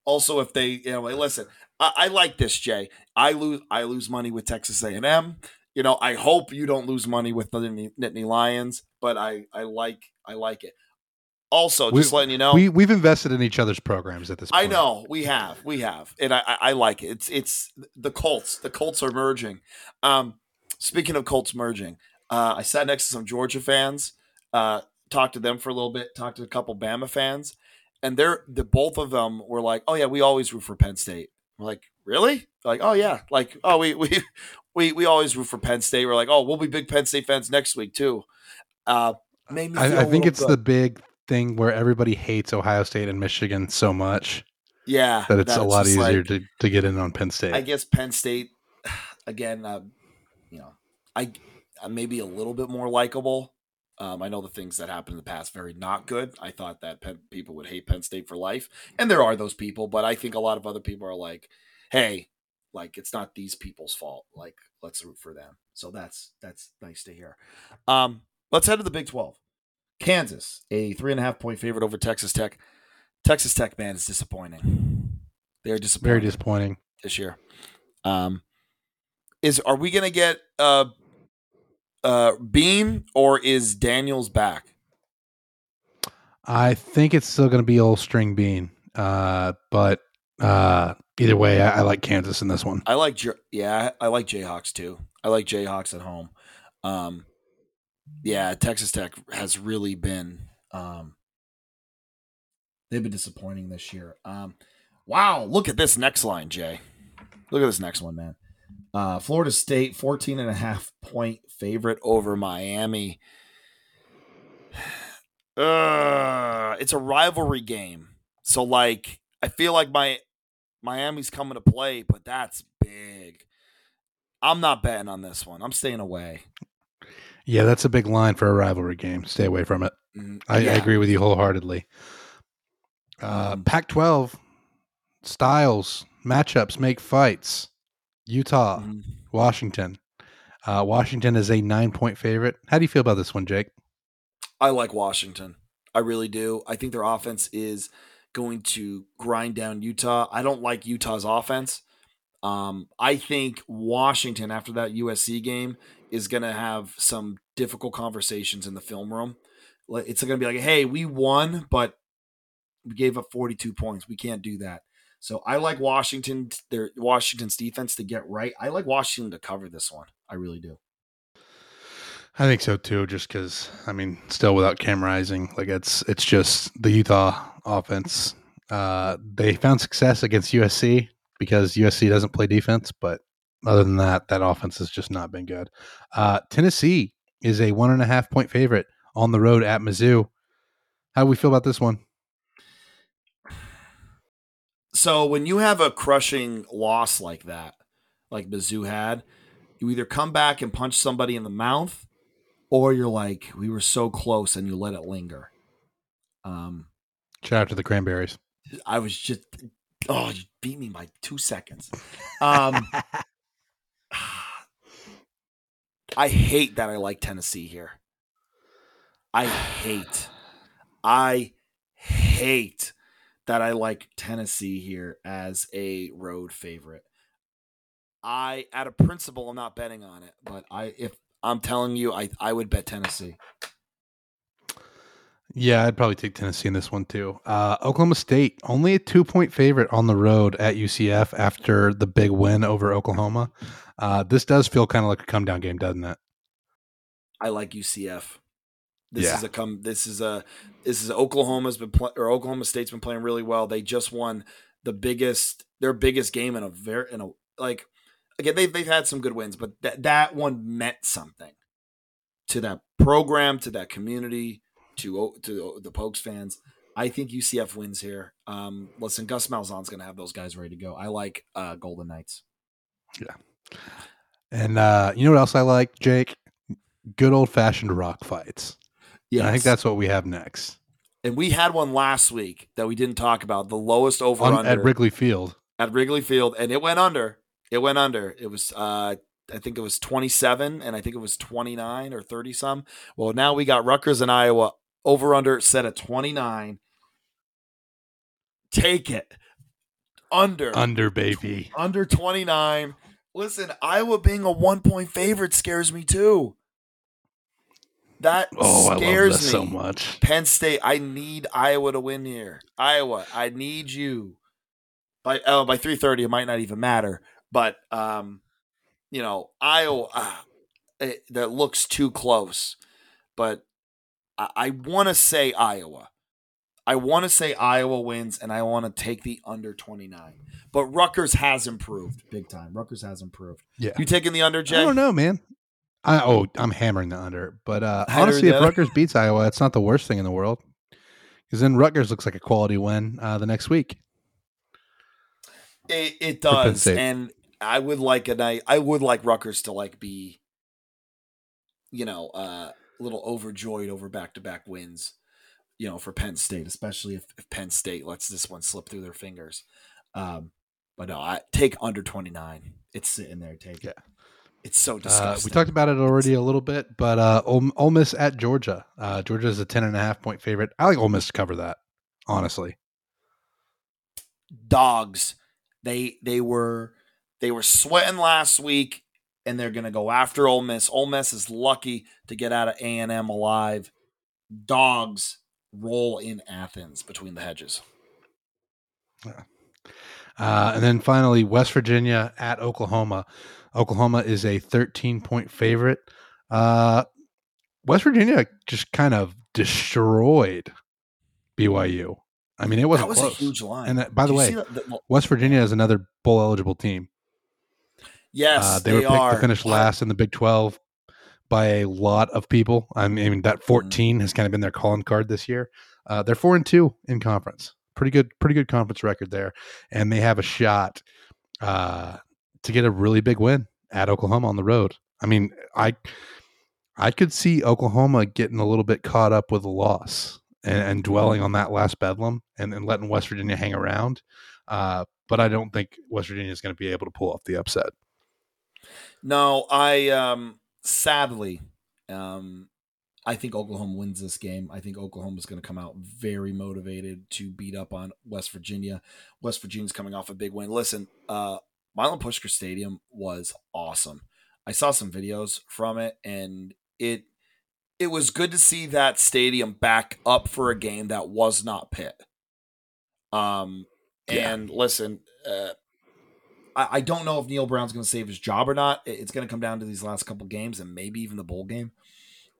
Also, if they, you know, listen, I, I like this, Jay. I lose, I lose money with Texas A&M. You know, I hope you don't lose money with the Nittany Lions, but I, I like, I like it. Also, just we, letting you know, we we've invested in each other's programs at this. point. I know we have, we have, and I, I, like it. It's, it's the Colts. The Colts are merging. Um, speaking of Colts merging, uh, I sat next to some Georgia fans, uh, talked to them for a little bit, talked to a couple Bama fans, and they're the both of them were like, "Oh yeah, we always root for Penn State." We're like, "Really?" They're like, "Oh yeah, like oh we we *laughs* we we always root for Penn State." We're like, "Oh, we'll be big Penn State fans next week too." Uh, I, I think it's good. the big thing where everybody hates Ohio State and Michigan so much. Yeah, that it's a lot easier like, to, to get in on Penn State. I guess Penn State, *sighs* again, uh, you know, I maybe a little bit more likable um, I know the things that happened in the past very not good. I thought that Penn, people would hate Penn State for life, and there are those people, but I think a lot of other people are like, "Hey, like it's not these people's fault. Like let's root for them." So that's that's nice to hear. Um, let's head to the Big Twelve. Kansas, a three and a half point favorite over Texas Tech. Texas Tech man is disappointing. They're disappointing. Very disappointing this year. Um, is are we gonna get uh uh, Bean or is Daniels back? I think it's still going to be old string Bean, uh, but uh, either way, I, I, like Kansas in this one. I like, yeah, I like Jayhawks too. I like Jayhawks at home. Um, yeah, Texas Tech has really been, um, they've been disappointing this year. Um, wow, look at this next line, Jay. Look at this next one, man. Uh, Florida State, 14 and a half point favorite over Miami. *sighs* Uh, it's a rivalry game. So, like, I feel like my Miami's coming to play, but that's big. I'm not betting on this one. I'm staying away. Yeah, that's a big line for a rivalry game. Stay away from it. Mm, I, yeah. I, agree with you wholeheartedly. Uh, um, Pac 12 styles, matchups make fights. Utah, mm-hmm. Washington. Uh, Washington is a nine point favorite. How do you feel about this one, Jake? I like Washington. I really do. I think their offense is going to grind down Utah. I don't like Utah's offense. Um, I think Washington, after that USC game, is going to have some difficult conversations in the film room. It's going to be like, hey, we won, but we gave up 42 points. We can't do that. So I like Washington, their Washington's defense to get right. I like Washington to cover this one. I really do. I think so too. Just because I mean, still without Cam Rising, like it's it's just the Utah offense. Uh, they found success against USC because USC doesn't play defense, but other than that, that offense has just not been good. Uh, Tennessee is a one and a half point favorite on the road at Mizzou. How do we feel about this one? So when you have a crushing loss like that, like Mizzou had, you either come back and punch somebody in the mouth, or you're like, we were so close, and you let it linger. Um, shout out to the Cranberries. I was just, oh, you beat me by two seconds. Um, *laughs* I hate that I like Tennessee here. I hate, I hate that I like Tennessee here as a road favorite. I, at a principle, I'm not betting on it, but I, if I'm telling you, I, I would bet Tennessee. Yeah, I'd probably take Tennessee in this one too. Uh, Oklahoma State only a two point favorite on the road at UCF after the big win over Oklahoma. Uh, this does feel kind of like a come down game, doesn't it? I like UCF. This yeah. is a come. This is a this is Oklahoma's been play, or Oklahoma State's been playing really well. They just won the biggest their biggest game in a very in a like again they've they've had some good wins, but that that one meant something to that program, to that community, to to the Pokes fans. I think UCF wins here. Um, listen, Gus Malzahn's going to have those guys ready to go. I like uh, Golden Knights. Yeah. And uh, you know what else I like, Jake? Good old fashioned rock fights. Yeah, I think that's what we have next. And we had one last week that we didn't talk about. The lowest over under at Wrigley Field. At Wrigley Field, and it went under. It went under. It was uh, I think it was 27 and I think it was 29 or 30 some. Well, now we got Rutgers and Iowa over under set at 29. Take it. Under. Under, baby. Under 29. Listen, Iowa being a one point favorite scares me too. That oh, scares me so much. Penn State, I need Iowa to win here. Iowa, I need you. By oh, by 3:30 it might not even matter, but um you know, Iowa uh, it, that looks too close. But I, I want to say Iowa. I want to say Iowa wins, and I want to take the under 29. But Rutgers has improved big time. Rutgers has improved. Yeah. You taking the under, Jay? I don't know, man. I, oh, I'm hammering the under. But uh, honestly, if Rutgers beats Iowa, it's not the worst thing in the world. Because then Rutgers looks like a quality win uh, the next week. It, it does, and I would like a night. I would like Rutgers to like be, you know, uh, a little overjoyed over back to back wins, you know, for Penn State, especially if, if, Penn State lets this one slip through their fingers. Um, but no, I take under twenty nine. It's sitting there. Take it. It's so disgusting. Uh, we talked about it already a little bit, but uh, Ole, Ole Miss at Georgia. Uh, Georgia is a ten and a half point favorite. I like Ole Miss to cover that. Honestly, dogs. They they were they were sweating last week, and they're going to go after Ole Miss. Ole Miss is lucky to get out of A and M alive. Dogs roll in Athens between the hedges. Yeah. Uh, and then finally, West Virginia at Oklahoma. Oklahoma is a 13 point favorite. Uh, West Virginia just kind of destroyed BYU. I mean, it wasn't that was close. a huge line. And that, by Did the way, the, West Virginia is another bowl eligible team. Yes, uh, they, they, were picked are. to finish last in the Big Twelve by a lot of people. I mean, that mm-hmm. 14 has kind of been their calling card this year. Uh, they're four and two in conference. Pretty good, pretty good conference record there, and they have a shot uh, to get a really big win at Oklahoma on the road. I mean, I I could see Oklahoma getting a little bit caught up with a loss and, and dwelling on that last bedlam and, and letting West Virginia hang around. Uh, but I don't think West Virginia is going to be able to pull off the upset. No, I um sadly um I think Oklahoma wins this game. I think Oklahoma is going to come out very motivated to beat up on West Virginia. West Virginia's coming off a big win. Listen, uh Milan Puskar Stadium was awesome. I saw some videos from it and it it was good to see that stadium back up for a game that was not Pitt. Um and listen, uh, I, I don't know if Neal Brown's going to save his job or not. It's going to come down to these last couple games and maybe even the bowl game.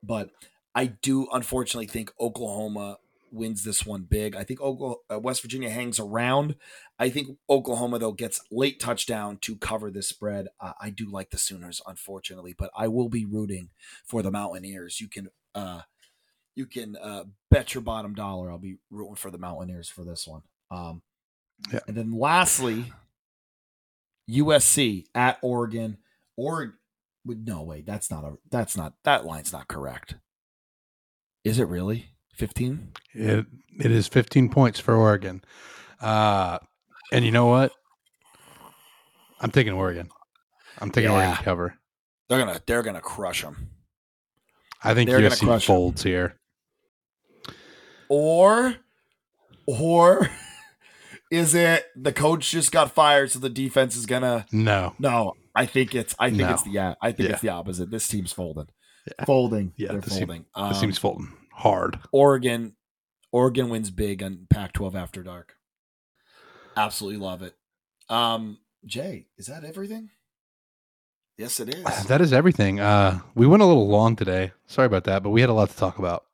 But I do unfortunately think Oklahoma wins this one big. I think Oklahoma, uh, West Virginia hangs around. I think Oklahoma though gets late touchdown to cover this spread. Uh, I do like the Sooners, unfortunately, but I will be rooting for the Mountaineers. You can uh, you can uh, bet your bottom dollar I'll be rooting for the Mountaineers for this one. Um, yeah. And then lastly, USC at Oregon. Oregon. No, wait, that's not a. That's not that line's not correct. Is it really fifteen? It it is fifteen points for Oregon. Uh, and you know what? I'm taking Oregon. I'm taking yeah. Oregon cover. They're gonna they're gonna crush them. I think they're USC folds them. here. Or, or is it the coach just got fired, so the defense is gonna? No, no. I think it's. I think no. it's the. Yeah, I think yeah. it's the opposite. This team's folding. Yeah. Folding. Yeah, they're folding. Team, um, this team's folding hard. Oregon, Oregon wins big on Pac-12 after dark. Absolutely love it. Um, Jay, is that everything? Yes, it is. *sighs* That is everything. Uh, we went a little long today. Sorry about that, but we had a lot to talk about.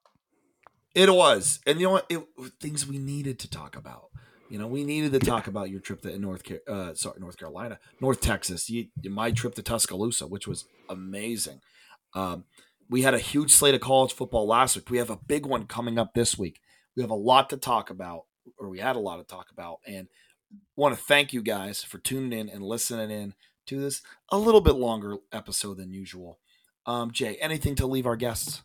It was, and you know what? It things we needed to talk about. You know, we needed to talk about your trip to North, uh, sorry, North Carolina, North Texas. You, my trip to Tuscaloosa, which was amazing. Um, we had a huge slate of college football last week. We have a big one coming up this week. We have a lot to talk about, or we had a lot to talk about, and want to thank you guys for tuning in and listening in to this a little bit longer episode than usual. Um, Jay, anything to leave our guests?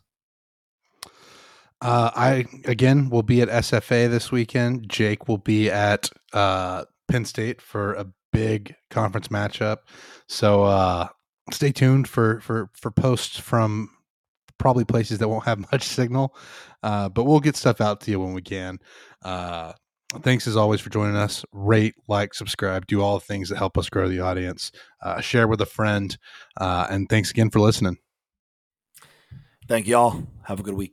Uh, I again will be at SFA this weekend. Jake will be at uh, Penn State for a big conference matchup. So uh, stay tuned for for for posts from probably places that won't have *laughs* much signal, uh, but we'll get stuff out to you when we can. Uh, thanks as always for joining us. Rate, like, subscribe, do all the things that help us grow the audience. Uh, share with a friend, uh, and thanks again for listening. Thank y'all. Have a good week.